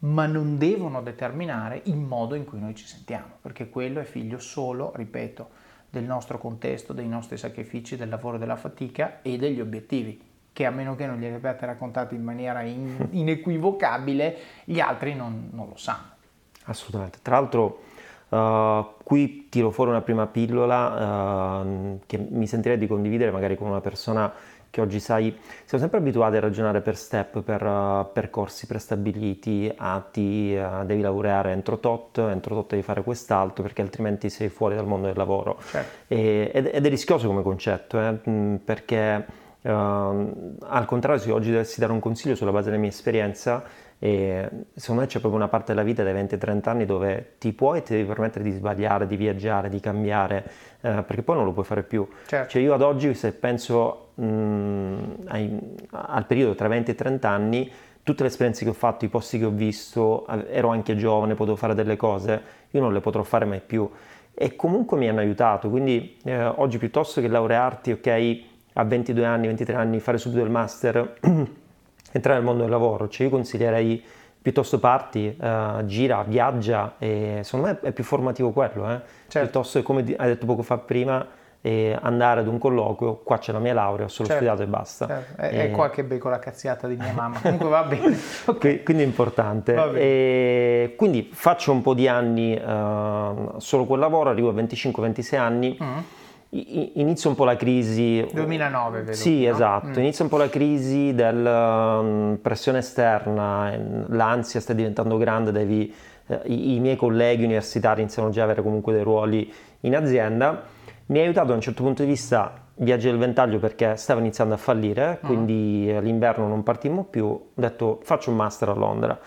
ma non devono determinare il modo in cui noi ci sentiamo, perché quello è figlio solo, ripeto, del nostro contesto, dei nostri sacrifici, del lavoro, della fatica e degli obiettivi, che a meno che non li abbiate raccontati in maniera in, [LAUGHS] inequivocabile, gli altri non, non lo sanno. Assolutamente. Tra l'altro, uh, qui tiro fuori una prima pillola uh, che mi sentirei di condividere magari con una persona che oggi sai, siamo sempre abituati a ragionare per step, per uh, percorsi prestabiliti, atti, uh, devi lavorare entro tot, entro tot devi fare quest'altro perché altrimenti sei fuori dal mondo del lavoro. Certo. E, ed, ed, è rischioso come concetto, eh, perché uh, al contrario se oggi dovessi dare un consiglio sulla base della mia esperienza, e secondo me c'è proprio una parte della vita dai 20-30 anni dove ti puoi e ti devi permettere di sbagliare, di viaggiare, di cambiare, eh, perché poi non lo puoi fare più. Certo. Cioè io ad oggi, se penso mh, mm, ai, al periodo tra 20 e 30 anni, tutte le esperienze che ho fatto, i posti che ho visto, ero anche giovane, potevo fare delle cose, io non le potrò fare mai più. E comunque mi hanno aiutato, quindi eh, oggi piuttosto che laurearti, ok, a 22 anni, 23 anni, fare subito il master [CLEARS THROAT] entrare nel mondo del lavoro, cioè io consiglierei piuttosto parti, uh, gira, viaggia e secondo me è più formativo quello, eh? certo. piuttosto come hai detto poco fa prima e andare ad un colloquio, qua c'è la mia laurea, ho solo certo, studiato e basta. Certo. È, e... è qua che becco la cazziata di mia mamma, comunque va bene. [LAUGHS] okay. Quindi è importante. E quindi faccio un po' di anni uh, solo quel lavoro, arrivo a 25-26 anni. Mm inizia un po' la crisi 2009 vedo sì no? esatto mm. inizia un po' la crisi della um, pressione esterna l'ansia sta diventando grande devi, eh, i, i, miei colleghi universitari iniziano già ad avere comunque dei ruoli in azienda mi ha aiutato da un certo punto di vista viaggio del ventaglio perché stavo iniziando a fallire mm. quindi all'inverno non partimmo più ho detto faccio un master a Londra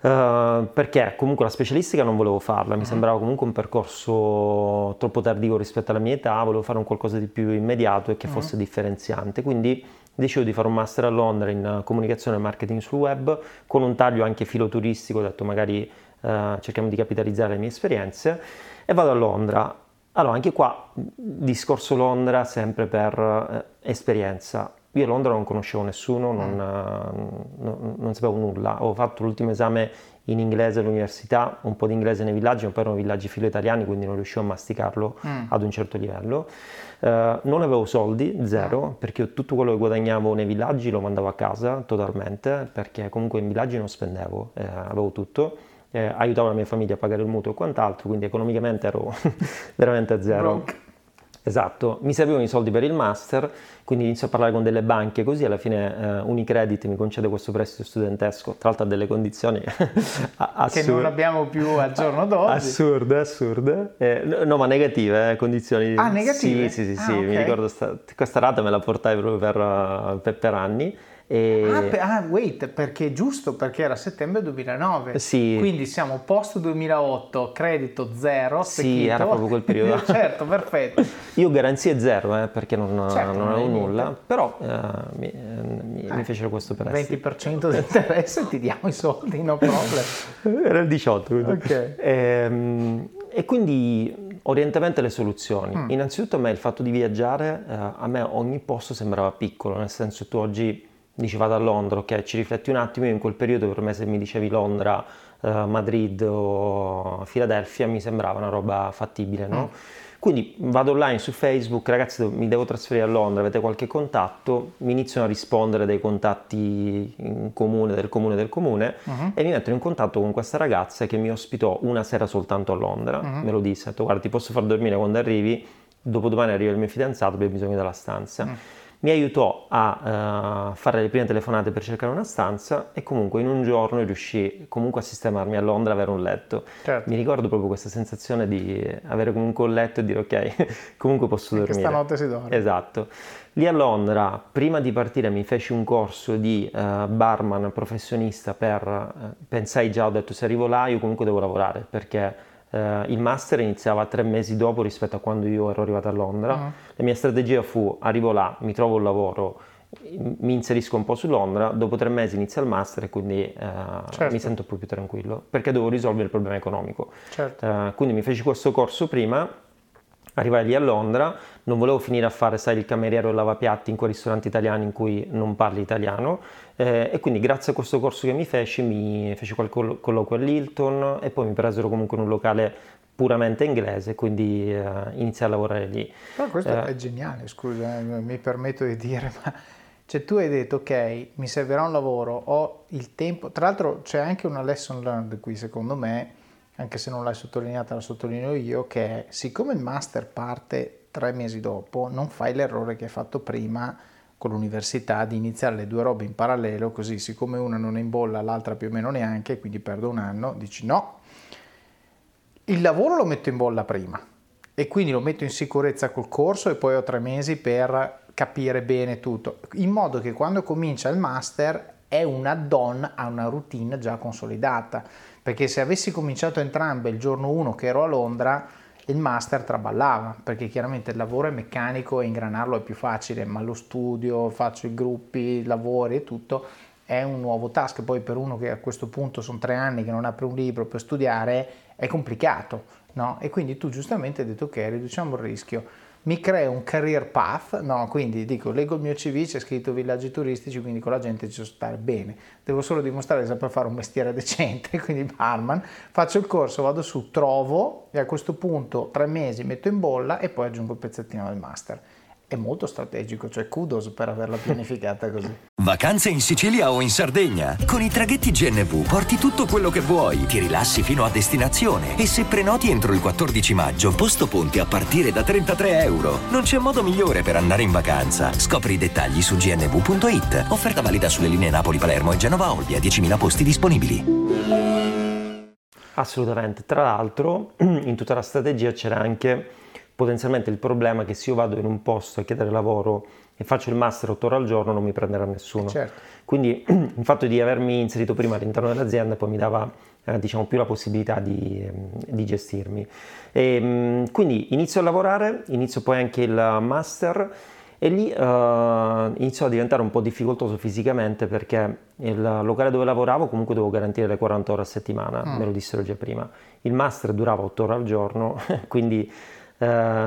Uh, perché comunque la specialistica non volevo farla, mi uh-huh. sembrava comunque un percorso troppo tardivo rispetto alla mia età, volevo fare un qualcosa di più immediato e che uh-huh. fosse differenziante, quindi decido di fare un master a Londra in comunicazione e marketing sul web con un taglio anche filoturistico, ho detto magari uh, cerchiamo di capitalizzare le mie esperienze e vado a Londra. Allora anche qua discorso Londra sempre per esperienza, io a Londra non conoscevo nessuno, non, mm. non, non, sapevo nulla. Ho fatto l'ultimo esame in inglese all'università, un po' di inglese nei villaggi, ma poi erano villaggi filo-italiani, quindi non riuscivo a masticarlo mm. ad un certo livello. Uh, non avevo soldi, zero, mm. perché io tutto quello che guadagnavo nei villaggi lo mandavo a casa totalmente, perché comunque in villaggi non spendevo, eh, avevo tutto. Eh, aiutavo la mia famiglia a pagare il mutuo e quant'altro, quindi economicamente ero [LAUGHS] veramente a zero. Broke. Esatto, mi servivano i soldi per il master, quindi inizio a parlare con delle banche così alla fine eh, Unicredit mi concede questo prestito studentesco, tra l'altro a delle condizioni [LAUGHS] assurde. Che non abbiamo più al giorno d'oggi. Assurde, assurde. Eh, no, ma negative, eh, condizioni. Ah, negative? Sì, sì, sì, ah, sì okay. mi ricordo sta, questa rata me la portai proprio per, per, per anni e... Ah, per, ah, wait, perché giusto, perché era settembre 2009. Sì. Quindi siamo post 2008, credito zero. Sì, era proprio quel periodo. [LAUGHS] certo, perfetto. [LAUGHS] Io garanzie zero, eh, perché non, certo, non avevo nulla, niente. però eh, mi, mi, eh, mi, fecero questo prestito. 20% di interesse ti diamo i soldi, no problem. [LAUGHS] era il 18. Quindi. Ok. E, ehm, e quindi orientamento alle soluzioni. Mm. Innanzitutto a me il fatto di viaggiare, eh, a me ogni posto sembrava piccolo, nel senso tu oggi dici vado a Londra, ok, ci rifletti un attimo, io in quel periodo per me se mi dicevi Londra uh, Madrid o Filadelfia mi sembrava una roba fattibile, no? Mm. Quindi vado online su Facebook, ragazzi mi devo trasferire a Londra, avete qualche contatto? Mi iniziano a rispondere dei contatti in comune, del comune del comune uh-huh. e mi metto in contatto con questa ragazza che mi ospitò una sera soltanto a Londra, uh-huh. me lo disse, ha detto guarda ti posso far dormire quando arrivi, dopodomani arriva il mio fidanzato, abbiamo bisogno della stanza. Uh-huh mi aiutò a uh, fare le prime telefonate per cercare una stanza e comunque in un giorno riuscì comunque a sistemarmi a Londra, avere un letto. Certo. Mi ricordo proprio questa sensazione di avere comunque un letto e dire ok, [LAUGHS] comunque posso dormire. Che stanotte si dorme. Esatto. Lì a Londra, prima di partire, mi feci un corso di uh, barman professionista per, uh, pensai già, ho detto se arrivo là io comunque devo lavorare perché Uh, il master iniziava tre mesi dopo rispetto a quando io ero arrivato a Londra. Uh-huh. La mia strategia fu arrivo là, mi trovo un lavoro, mi inserisco un po' su Londra, dopo tre mesi inizia il master e quindi uh, certo. mi sento un po' più tranquillo perché devo risolvere il problema economico. Certo. Uh, quindi mi feci questo corso prima Arrivai lì a Londra, non volevo finire a fare, sai, il cameriere o il lavapiatti in quei ristoranti italiani in cui non parli italiano eh, e quindi grazie a questo corso che mi feci, mi feci qualche colloquio all'Hilton e poi mi presero comunque in un locale puramente inglese, quindi eh, iniziai a lavorare lì. Però questo eh, è geniale, scusa, eh, mi permetto di dire, [LAUGHS] ma cioè tu hai detto ok, mi servirà un lavoro, ho il tempo, tra l'altro c'è anche una lesson learned qui secondo me, anche se non l'hai sottolineata, la sottolineo io, che siccome il master parte tre mesi dopo, non fai l'errore che hai fatto prima con l'università di iniziare le due robe in parallelo, così siccome una non è in bolla, l'altra più o meno neanche, quindi perdo un anno, dici no, il lavoro lo metto in bolla prima e quindi lo metto in sicurezza col corso e poi ho tre mesi per capire bene tutto, in modo che quando comincia il master è un add-on a una routine già consolidata perché se avessi cominciato entrambe il giorno 1 che ero a Londra, il master traballava, perché chiaramente il lavoro è meccanico e ingranarlo è più facile, ma lo studio, faccio i gruppi, lavori e tutto è un nuovo task. Poi per uno che a questo punto sono tre anni che non apre un libro per studiare è complicato, no? E quindi tu giustamente hai detto ok, riduciamo il rischio mi creo un career path, no, quindi dico, leggo il mio CV, c'è scritto villaggi turistici, quindi con la gente ci so stare bene, devo solo dimostrare di saper fare un mestiere decente, [LAUGHS] quindi barman, faccio il corso, vado su, trovo e a questo punto tre mesi metto in bolla e poi aggiungo il pezzettino del master è molto strategico, cioè kudos per averla pianificata [LAUGHS] così. Vacanze in Sicilia o in Sardegna? Con i traghetti GNV porti tutto quello che vuoi, ti rilassi fino a destinazione e se prenoti entro il 14 maggio, posto ponti a partire da 33 euro. Non c'è modo migliore per andare in vacanza. Scopri i dettagli su gnv.it. Offerta valida sulle linee Napoli-Palermo e Genova-Olbia, 10.000 posti disponibili. Assolutamente. Tra l'altro, [CLEARS THROAT] in tutta la strategia c'era anche potenzialmente il problema è che se io vado in un posto a chiedere lavoro e faccio il master 8 ore al giorno non mi prenderà nessuno. Certo. Quindi [CLEARS THROAT] il fatto di avermi inserito prima all'interno dell'azienda poi mi dava eh, diciamo più la possibilità di, ehm, di gestirmi. E, ehm, quindi inizio a lavorare, inizio poi anche il master e lì uh, iniziò a diventare un po' difficoltoso fisicamente perché il locale dove lavoravo comunque dovevo garantire le 40 ore a settimana, mm. me lo dissero già prima. Il master durava 8 ore al giorno, [LAUGHS] quindi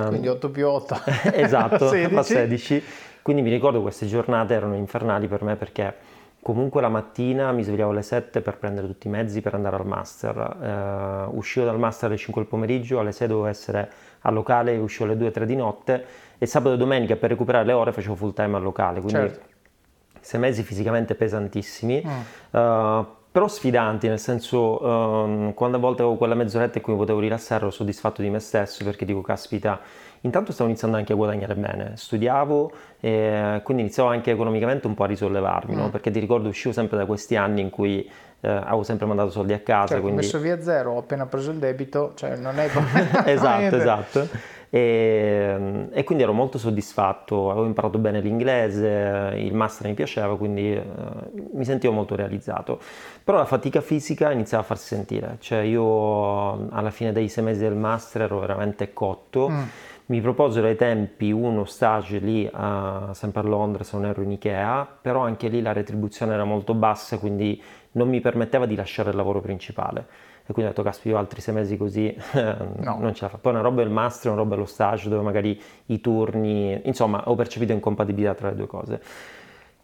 Quindi 8 più 8. [LAUGHS] esatto, 16. fa 16. Quindi mi ricordo queste giornate erano infernali per me perché comunque la mattina mi svegliavo alle 7 per prendere tutti i mezzi per andare al master. Uh, uscivo dal master alle 5 del pomeriggio, alle 6 dovevo essere al locale, uscivo alle 2-3 di notte e sabato e domenica per recuperare le ore facevo full time al locale. Quindi certo. sei mesi fisicamente pesantissimi. Mm. Uh, però sfidanti, nel senso um, quando a volte avevo quella mezz'oretta in cui potevo rilassare ero soddisfatto di me stesso perché dico caspita, intanto stavo iniziando anche a guadagnare bene, studiavo e quindi iniziavo anche economicamente un po' a risollevarmi, mm. no? perché ti ricordo uscivo sempre da questi anni in cui eh, avevo sempre mandato soldi a casa. Cioè, quindi... ho messo via zero, ho appena preso il debito, cioè non è... [LAUGHS] [LAUGHS] esatto, esatto. E, e, quindi ero molto soddisfatto, avevo imparato bene l'inglese, il master mi piaceva, quindi eh, mi sentivo molto realizzato. Però la fatica fisica iniziava a farsi sentire, cioè io alla fine dei sei mesi del master ero veramente cotto. Mm. Mi proposero ai tempi uno stage lì a, sempre a Londra, se non ero in Ikea, però anche lì la retribuzione era molto bassa, quindi non mi permetteva di lasciare il lavoro principale e quindi ho detto caspita altri sei mesi così [LAUGHS] no. non ce la fa. Poi una roba è il master, una roba è lo stage dove magari i turni, insomma ho percepito incompatibilità tra le due cose.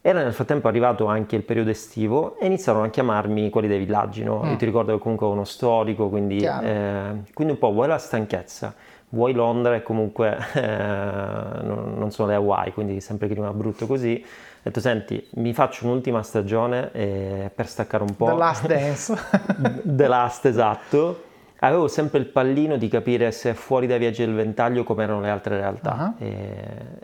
Era nel frattempo arrivato anche il periodo estivo e iniziarono a chiamarmi quelli dei villaggi, no? Mm. Io ti ricordo che comunque ho uno storico, quindi, eh, quindi un po' vuoi la stanchezza, vuoi Londra e comunque eh, non, non, sono le Hawaii, quindi sempre clima brutto così. Ho detto, senti, mi faccio un'ultima stagione eh, per staccare un po'. The Last Dance. [LAUGHS] The Last, esatto avevo sempre il pallino di capire se fuori dai viaggi del ventaglio come erano le altre realtà uh-huh. e,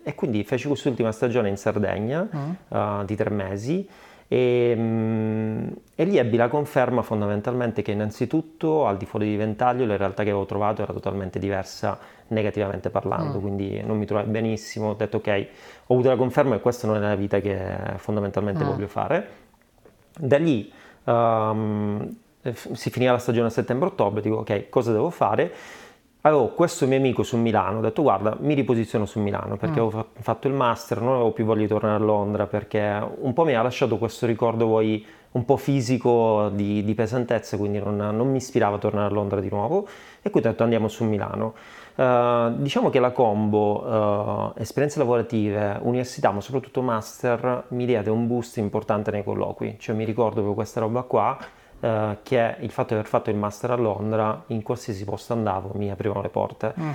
e, quindi feci quest'ultima stagione in Sardegna uh-huh. uh, di tre mesi e, um, e, lì ebbi la conferma fondamentalmente che innanzitutto al di fuori di ventaglio la realtà che avevo trovato era totalmente diversa negativamente parlando, uh-huh. quindi non mi trovai benissimo, ho detto ok, ho avuto la conferma che questa non è la vita che fondamentalmente voglio fare. Da lì um, si finiva la stagione a settembre-ottobre, dico ok, cosa devo fare? Avevo questo mio amico su Milano, ho detto guarda, mi riposiziono su Milano perché mm. avevo fatto il master, non avevo più voglia di tornare a Londra perché un po' mi ha lasciato questo ricordo poi un po' fisico di, di pesantezza, quindi non, non, mi ispirava a tornare a Londra di nuovo e quindi ho detto andiamo su Milano. Uh, diciamo che la combo uh, esperienze lavorative, università, ma soprattutto master, mi diede un boost importante nei colloqui, cioè mi ricordo che questa roba qua eh, che il fatto di aver fatto il master a Londra, in qualsiasi posto andavo, mi aprivano le porte. Mm.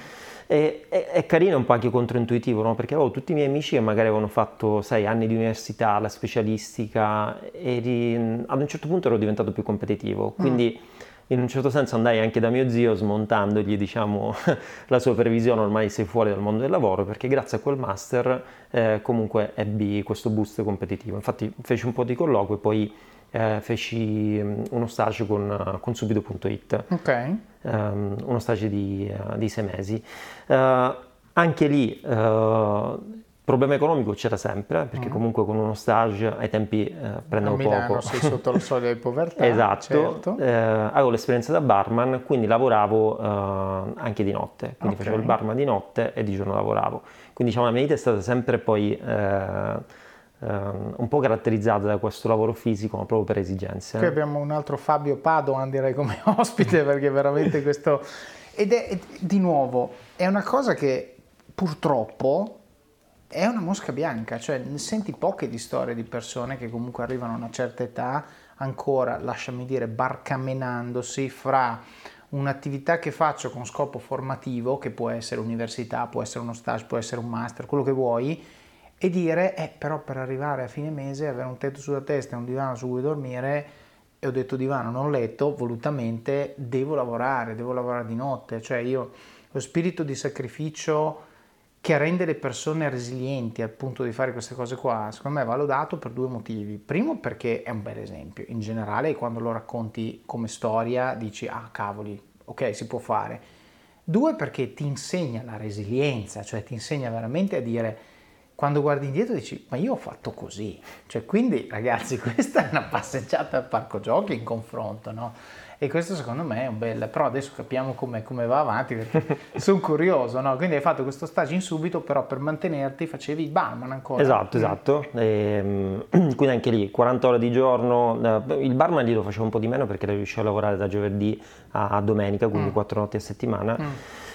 E, è, è carino, un po' anche controintuitivo, no? perché avevo tutti i miei amici che magari avevano fatto sei anni di università, la specialistica, e ri... ad un certo punto ero diventato più competitivo. Mm. Quindi mm in un certo senso andai anche da mio zio smontandogli diciamo, [LAUGHS] la sua previsione ormai sei fuori dal mondo del lavoro perché grazie a quel master eh, comunque ebbi questo boost competitivo infatti feci un po' di colloquio e poi eh, feci mm, uno stage con, con subito.it, okay. um, uno stage di, uh, di sei mesi. Uh, anche lì uh, problema economico c'era sempre, perché mm. comunque con uno stage ai tempi eh, prendevo a Milano poco. sei sotto la soglia di [LAUGHS] povertà. esatto, certo. eh, avevo l'esperienza da barman, quindi lavoravo eh, anche di notte, quindi okay. facevo il barman di notte e di giorno lavoravo. Quindi diciamo la mia vita è stata sempre poi Um, un po' caratterizzata da questo lavoro fisico, ma proprio per esigenze. Qui abbiamo un altro Fabio Padoan, direi, come [LAUGHS] ospite, perché veramente questo... Ed è, di nuovo, è una cosa che purtroppo è una mosca bianca, cioè senti poche di storie di persone che comunque arrivano a una certa età, ancora, lasciami dire, barcamenandosi fra un'attività che faccio con scopo formativo, che può essere università, può essere uno stage, può essere un master, quello che vuoi, e dire, eh, però per arrivare a fine mese, avere un tetto sulla testa e un divano su cui dormire, e ho detto divano, non letto, volutamente devo lavorare, devo lavorare di notte, cioè io lo spirito di sacrificio che rende le persone resilienti al punto di fare queste cose qua, secondo me va lodato per due motivi. Primo perché è un bel esempio, in generale quando lo racconti come storia dici ah cavoli, ok si può fare. Due perché ti insegna la resilienza, cioè ti insegna veramente a dire quando guardi indietro dici ma io ho fatto così, cioè quindi ragazzi [LAUGHS] questa è una passeggiata al parco giochi in confronto, no? E questo secondo me è un bel, però adesso capiamo come, come va avanti perché [LAUGHS] sono curioso, no? Quindi hai fatto questo stage in subito, però per mantenerti facevi il barman ancora. Esatto, esatto, e, ehm, [CLEARS THROAT] quindi anche lì 40 ore di giorno, eh, il barman lì lo facevo un po' di meno perché riuscivo a lavorare da giovedì a domenica, quindi mm. 4 notti a settimana. Mm Mm,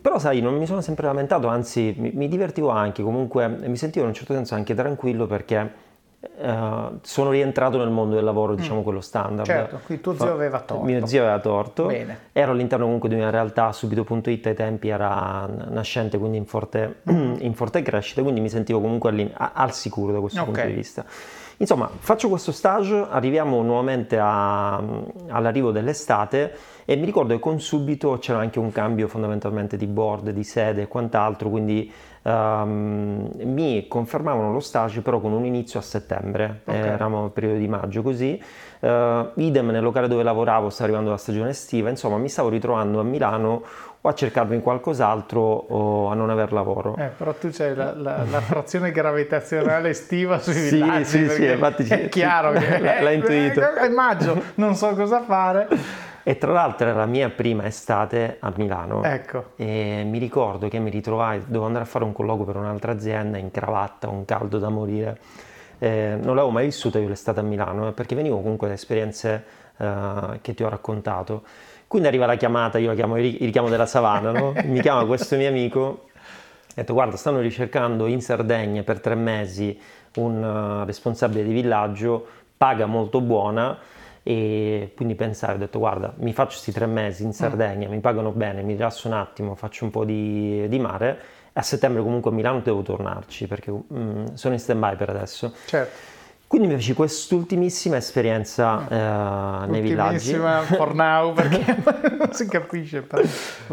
però sai, non mi sono sempre lamentato, anzi mi, mi divertivo anche, comunque mi sentivo in un certo senso anche tranquillo perché Uh, sono rientrato nel mondo del lavoro, diciamo mm. quello standard. Certo, qui tuo zio aveva torto. Mio zio aveva torto. Bene. Ero all'interno comunque di una realtà, subito.it ai tempi era nascente, quindi in forte, mm. [CLEARS THROAT] in forte crescita, quindi mi sentivo comunque al sicuro da questo okay. punto di vista. Insomma, faccio questo stage, arriviamo nuovamente a, all'arrivo dell'estate e mi ricordo che con subito c'era anche un cambio fondamentalmente di board, di sede e quant'altro, quindi um, mi confermavano lo stage però con un inizio a settembre, okay. eravamo nel periodo di maggio così, uh, idem nel locale dove lavoravo sta arrivando la stagione estiva, insomma mi stavo ritrovando a Milano o a cercarmi qualcos'altro o a non aver lavoro. Eh, però tu c'hai la, la, l'attrazione gravitazionale estiva sui sì, villaggi. Sì, sì, infatti è chiaro che [LAUGHS] l'ha intuito. È maggio, non so cosa fare. E tra l'altro era la mia prima estate a Milano. Ecco. E mi ricordo che mi ritrovai, dovevo andare a fare un colloquio per un'altra azienda in cravatta, un caldo da morire. Eh, non l'avevo mai vissuta io l'estate a Milano, eh, perché venivo comunque da esperienze eh, che ti ho raccontato. Quindi arriva la chiamata, io la chiamo il richiamo della savana, no? mi chiama questo mio amico, ha detto guarda stanno ricercando in Sardegna per tre mesi un responsabile di villaggio, paga molto buona e quindi pensare, ho detto guarda mi faccio questi tre mesi in Sardegna, mm. mi pagano bene, mi rilasso un attimo, faccio un po' di, di mare a settembre comunque a Milano devo tornarci perché mm, sono in stand by per adesso. Certo. Quindi mi feci quest'ultimissima esperienza eh, nei villaggi. Ultimissima for now [LAUGHS] perché non si capisce. Però.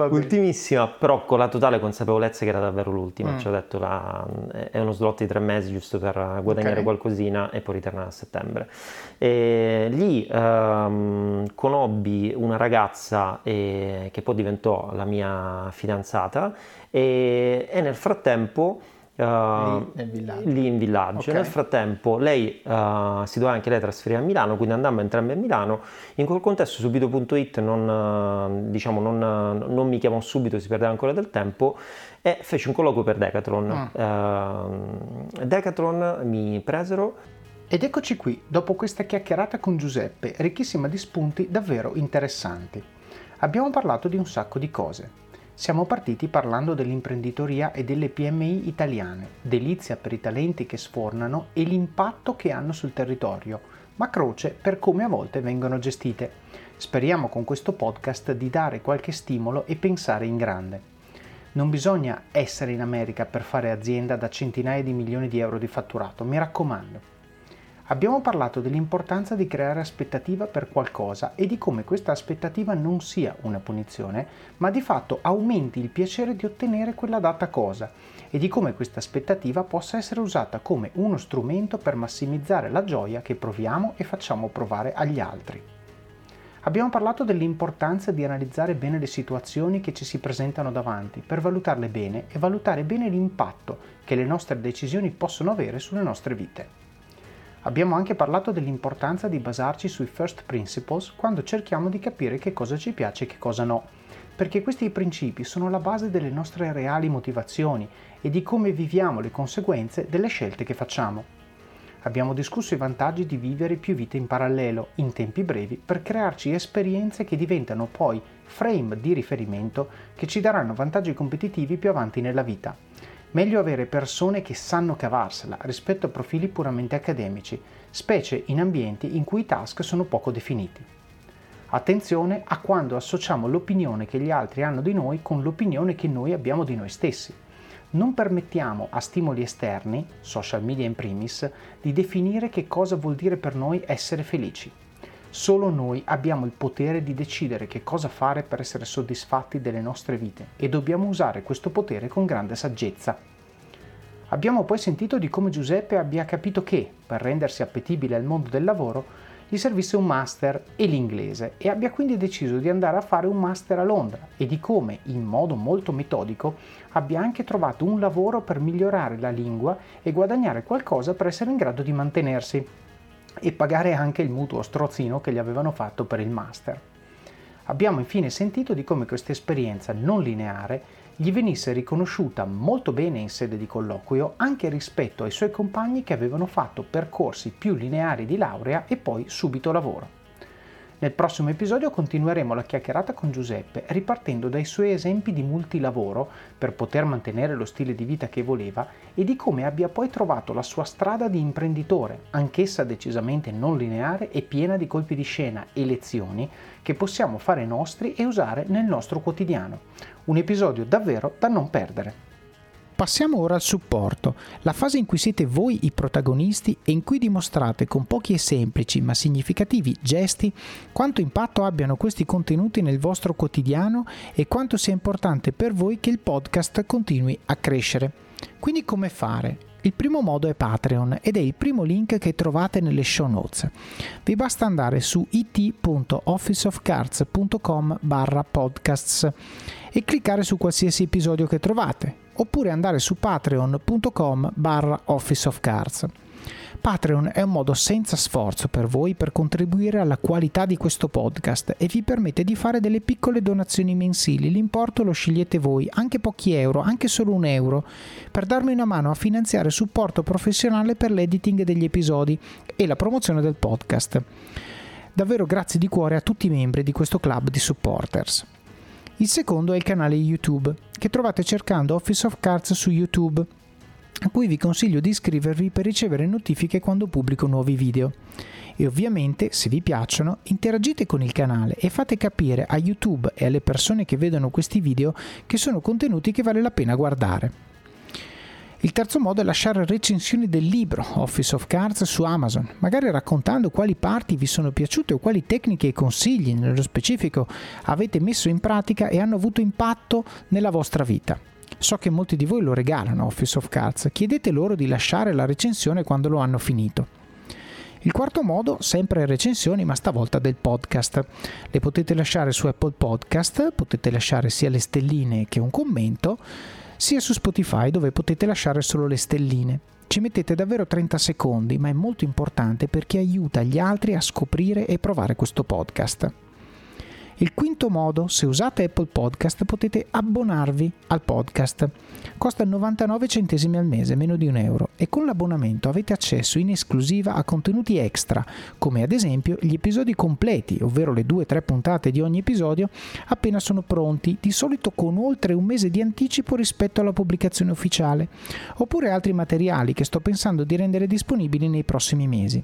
Ultimissima, però con la totale consapevolezza che era davvero l'ultima. Mm. Cioè ho detto la, è uno slot di tre mesi giusto per guadagnare okay. qualcosina e poi ritornare a settembre. E lì ehm, conobbi una ragazza eh, che poi diventò la mia fidanzata e, e nel frattempo Uh, lì, villaggio. lì in villaggio. Okay. Nel frattempo lei uh, si doveva anche lei trasferire a Milano, quindi andammo entrambi a Milano. In quel contesto subito.it non, uh, diciamo, non, non, mi chiamò subito, si perdeva ancora del tempo e feci un colloquio per Decathlon. Mm. Decathlon mi presero. Ed eccoci qui, dopo questa chiacchierata con Giuseppe, ricchissima di spunti davvero interessanti. Abbiamo parlato di un sacco di cose siamo partiti parlando dell'imprenditoria e delle PMI italiane, delizia per i talenti che sfornano e l'impatto che hanno sul territorio, ma croce per come a volte vengono gestite. Speriamo con questo podcast di dare qualche stimolo e pensare in grande. Non bisogna essere in America per fare azienda da centinaia di milioni di euro di fatturato, mi raccomando. Abbiamo parlato dell'importanza di creare aspettativa per qualcosa e di come questa aspettativa non sia una punizione, ma di fatto aumenti il piacere di ottenere quella data cosa e di come questa aspettativa possa essere usata come uno strumento per massimizzare la gioia che proviamo e facciamo provare agli altri. Abbiamo parlato dell'importanza di analizzare bene le situazioni che ci si presentano davanti per valutarle bene e valutare bene l'impatto che le nostre decisioni possono avere sulle nostre vite. Abbiamo anche parlato dell'importanza di basarci sui first principles quando cerchiamo di capire che cosa ci piace e che cosa no, perché questi principi sono la base delle nostre reali motivazioni e di come viviamo le conseguenze delle scelte che facciamo. Abbiamo discusso i vantaggi di vivere più vite in parallelo, in tempi brevi, per crearci esperienze che diventano poi frame di riferimento che ci daranno vantaggi competitivi più avanti nella vita. Meglio avere persone che sanno cavarsela rispetto a profili puramente accademici, specie in ambienti in cui i task sono poco definiti. Attenzione a quando associamo l'opinione che gli altri hanno di noi con l'opinione che noi abbiamo di noi stessi. Non permettiamo a stimoli esterni, social media in primis, di definire che cosa vuol dire per noi essere felici. Solo noi abbiamo il potere di decidere che cosa fare per essere soddisfatti delle nostre vite e dobbiamo usare questo potere con grande saggezza. Abbiamo poi sentito di come Giuseppe abbia capito che, per rendersi appetibile al mondo del lavoro, gli servisse un master e l'inglese e abbia quindi deciso di andare a fare un master a Londra e di come, in modo molto metodico, abbia anche trovato un lavoro per migliorare la lingua e guadagnare qualcosa per essere in grado di mantenersi e pagare anche il mutuo strozzino che gli avevano fatto per il master. Abbiamo infine sentito di come questa esperienza non lineare gli venisse riconosciuta molto bene in sede di colloquio anche rispetto ai suoi compagni che avevano fatto percorsi più lineari di laurea e poi subito lavoro. Nel prossimo episodio continueremo la chiacchierata con Giuseppe ripartendo dai suoi esempi di multilavoro per poter mantenere lo stile di vita che voleva e di come abbia poi trovato la sua strada di imprenditore, anch'essa decisamente non lineare e piena di colpi di scena e lezioni che possiamo fare nostri e usare nel nostro quotidiano. Un episodio davvero da non perdere. Passiamo ora al supporto, la fase in cui siete voi i protagonisti e in cui dimostrate con pochi e semplici ma significativi gesti quanto impatto abbiano questi contenuti nel vostro quotidiano e quanto sia importante per voi che il podcast continui a crescere. Quindi come fare? Il primo modo è Patreon ed è il primo link che trovate nelle show notes. Vi basta andare su it.officeofcards.com barra podcasts e cliccare su qualsiasi episodio che trovate oppure andare su patreon.com barra office of cards. Patreon è un modo senza sforzo per voi per contribuire alla qualità di questo podcast e vi permette di fare delle piccole donazioni mensili. L'importo lo scegliete voi, anche pochi euro, anche solo un euro, per darmi una mano a finanziare supporto professionale per l'editing degli episodi e la promozione del podcast. Davvero grazie di cuore a tutti i membri di questo club di supporters. Il secondo è il canale YouTube, che trovate cercando Office of Cards su YouTube. a cui vi consiglio di iscrivervi per ricevere notifiche quando pubblico nuovi video. E ovviamente, se vi piacciono, interagite con il canale e fate capire a YouTube e alle persone che vedono questi video che sono contenuti che vale la pena guardare. Il terzo modo è lasciare recensioni del libro Office of Cards su Amazon, magari raccontando quali parti vi sono piaciute o quali tecniche e consigli nello specifico avete messo in pratica e hanno avuto impatto nella vostra vita. So che molti di voi lo regalano Office of Cards, chiedete loro di lasciare la recensione quando lo hanno finito. Il quarto modo, sempre recensioni, ma stavolta del podcast. Le potete lasciare su Apple Podcast, potete lasciare sia le stelline che un commento, sia su Spotify dove potete lasciare solo le stelline. Ci mettete davvero 30 secondi, ma è molto importante perché aiuta gli altri a scoprire e provare questo podcast. Il quinto modo, se usate Apple Podcast potete abbonarvi al podcast. Costa 99 centesimi al mese, meno di un euro, e con l'abbonamento avete accesso in esclusiva a contenuti extra, come ad esempio gli episodi completi, ovvero le 2-3 puntate di ogni episodio, appena sono pronti, di solito con oltre un mese di anticipo rispetto alla pubblicazione ufficiale, oppure altri materiali che sto pensando di rendere disponibili nei prossimi mesi.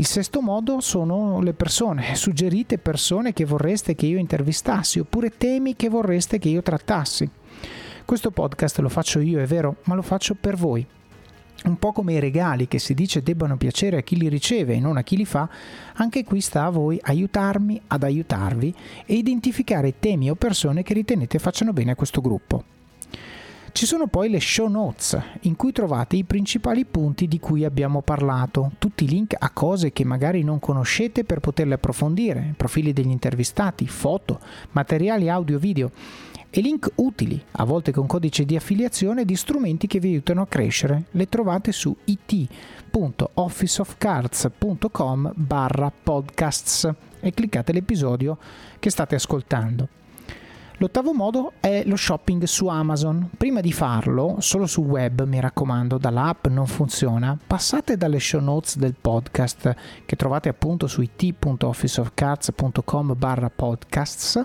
Il sesto modo sono le persone, suggerite persone che vorreste che io intervistassi oppure temi che vorreste che io trattassi. Questo podcast lo faccio io, è vero, ma lo faccio per voi. Un po' come i regali che si dice debbano piacere a chi li riceve e non a chi li fa, anche qui sta a voi aiutarmi ad aiutarvi e identificare temi o persone che ritenete facciano bene a questo gruppo. Ci sono poi le show notes, in cui trovate i principali punti di cui abbiamo parlato, tutti i link a cose che magari non conoscete per poterle approfondire, profili degli intervistati, foto, materiali audio-video e link utili, a volte con codice di affiliazione, di strumenti che vi aiutano a crescere. Le trovate su it.officeofcards.com barra podcasts e cliccate l'episodio che state ascoltando. L'ottavo modo è lo shopping su Amazon. Prima di farlo, solo sul web, mi raccomando, dall'app non funziona, passate dalle show notes del podcast che trovate appunto su it.officeofcards.com barra podcasts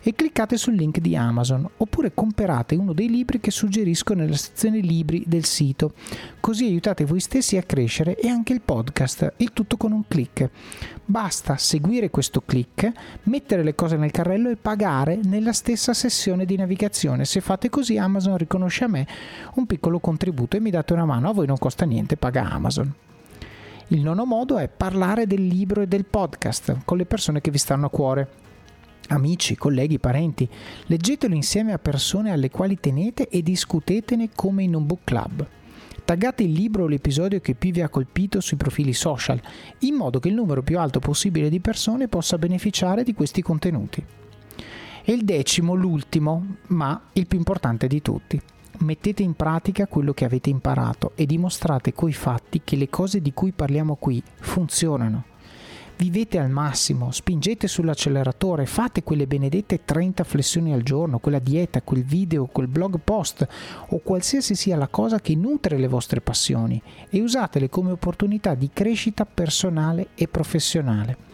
e cliccate sul link di Amazon oppure comprate uno dei libri che suggerisco nella sezione libri del sito. Così aiutate voi stessi a crescere e anche il podcast, il tutto con un clic. Basta seguire questo clic, mettere le cose nel carrello e pagare nella stessa sessione di navigazione. Se fate così Amazon riconosce a me un piccolo contributo e mi date una mano, a voi non costa niente, paga Amazon. Il nono modo è parlare del libro e del podcast con le persone che vi stanno a cuore. Amici, colleghi, parenti, leggetelo insieme a persone alle quali tenete e discutetene come in un book club. Taggate il libro o l'episodio che più vi ha colpito sui profili social, in modo che il numero più alto possibile di persone possa beneficiare di questi contenuti. E il decimo, l'ultimo, ma il più importante di tutti. Mettete in pratica quello che avete imparato e dimostrate coi fatti che le cose di cui parliamo qui funzionano vivete al massimo, spingete sull'acceleratore, fate quelle benedette 30 flessioni al giorno, quella dieta, quel video, quel blog post o qualsiasi sia la cosa che nutre le vostre passioni e usatele come opportunità di crescita personale e professionale.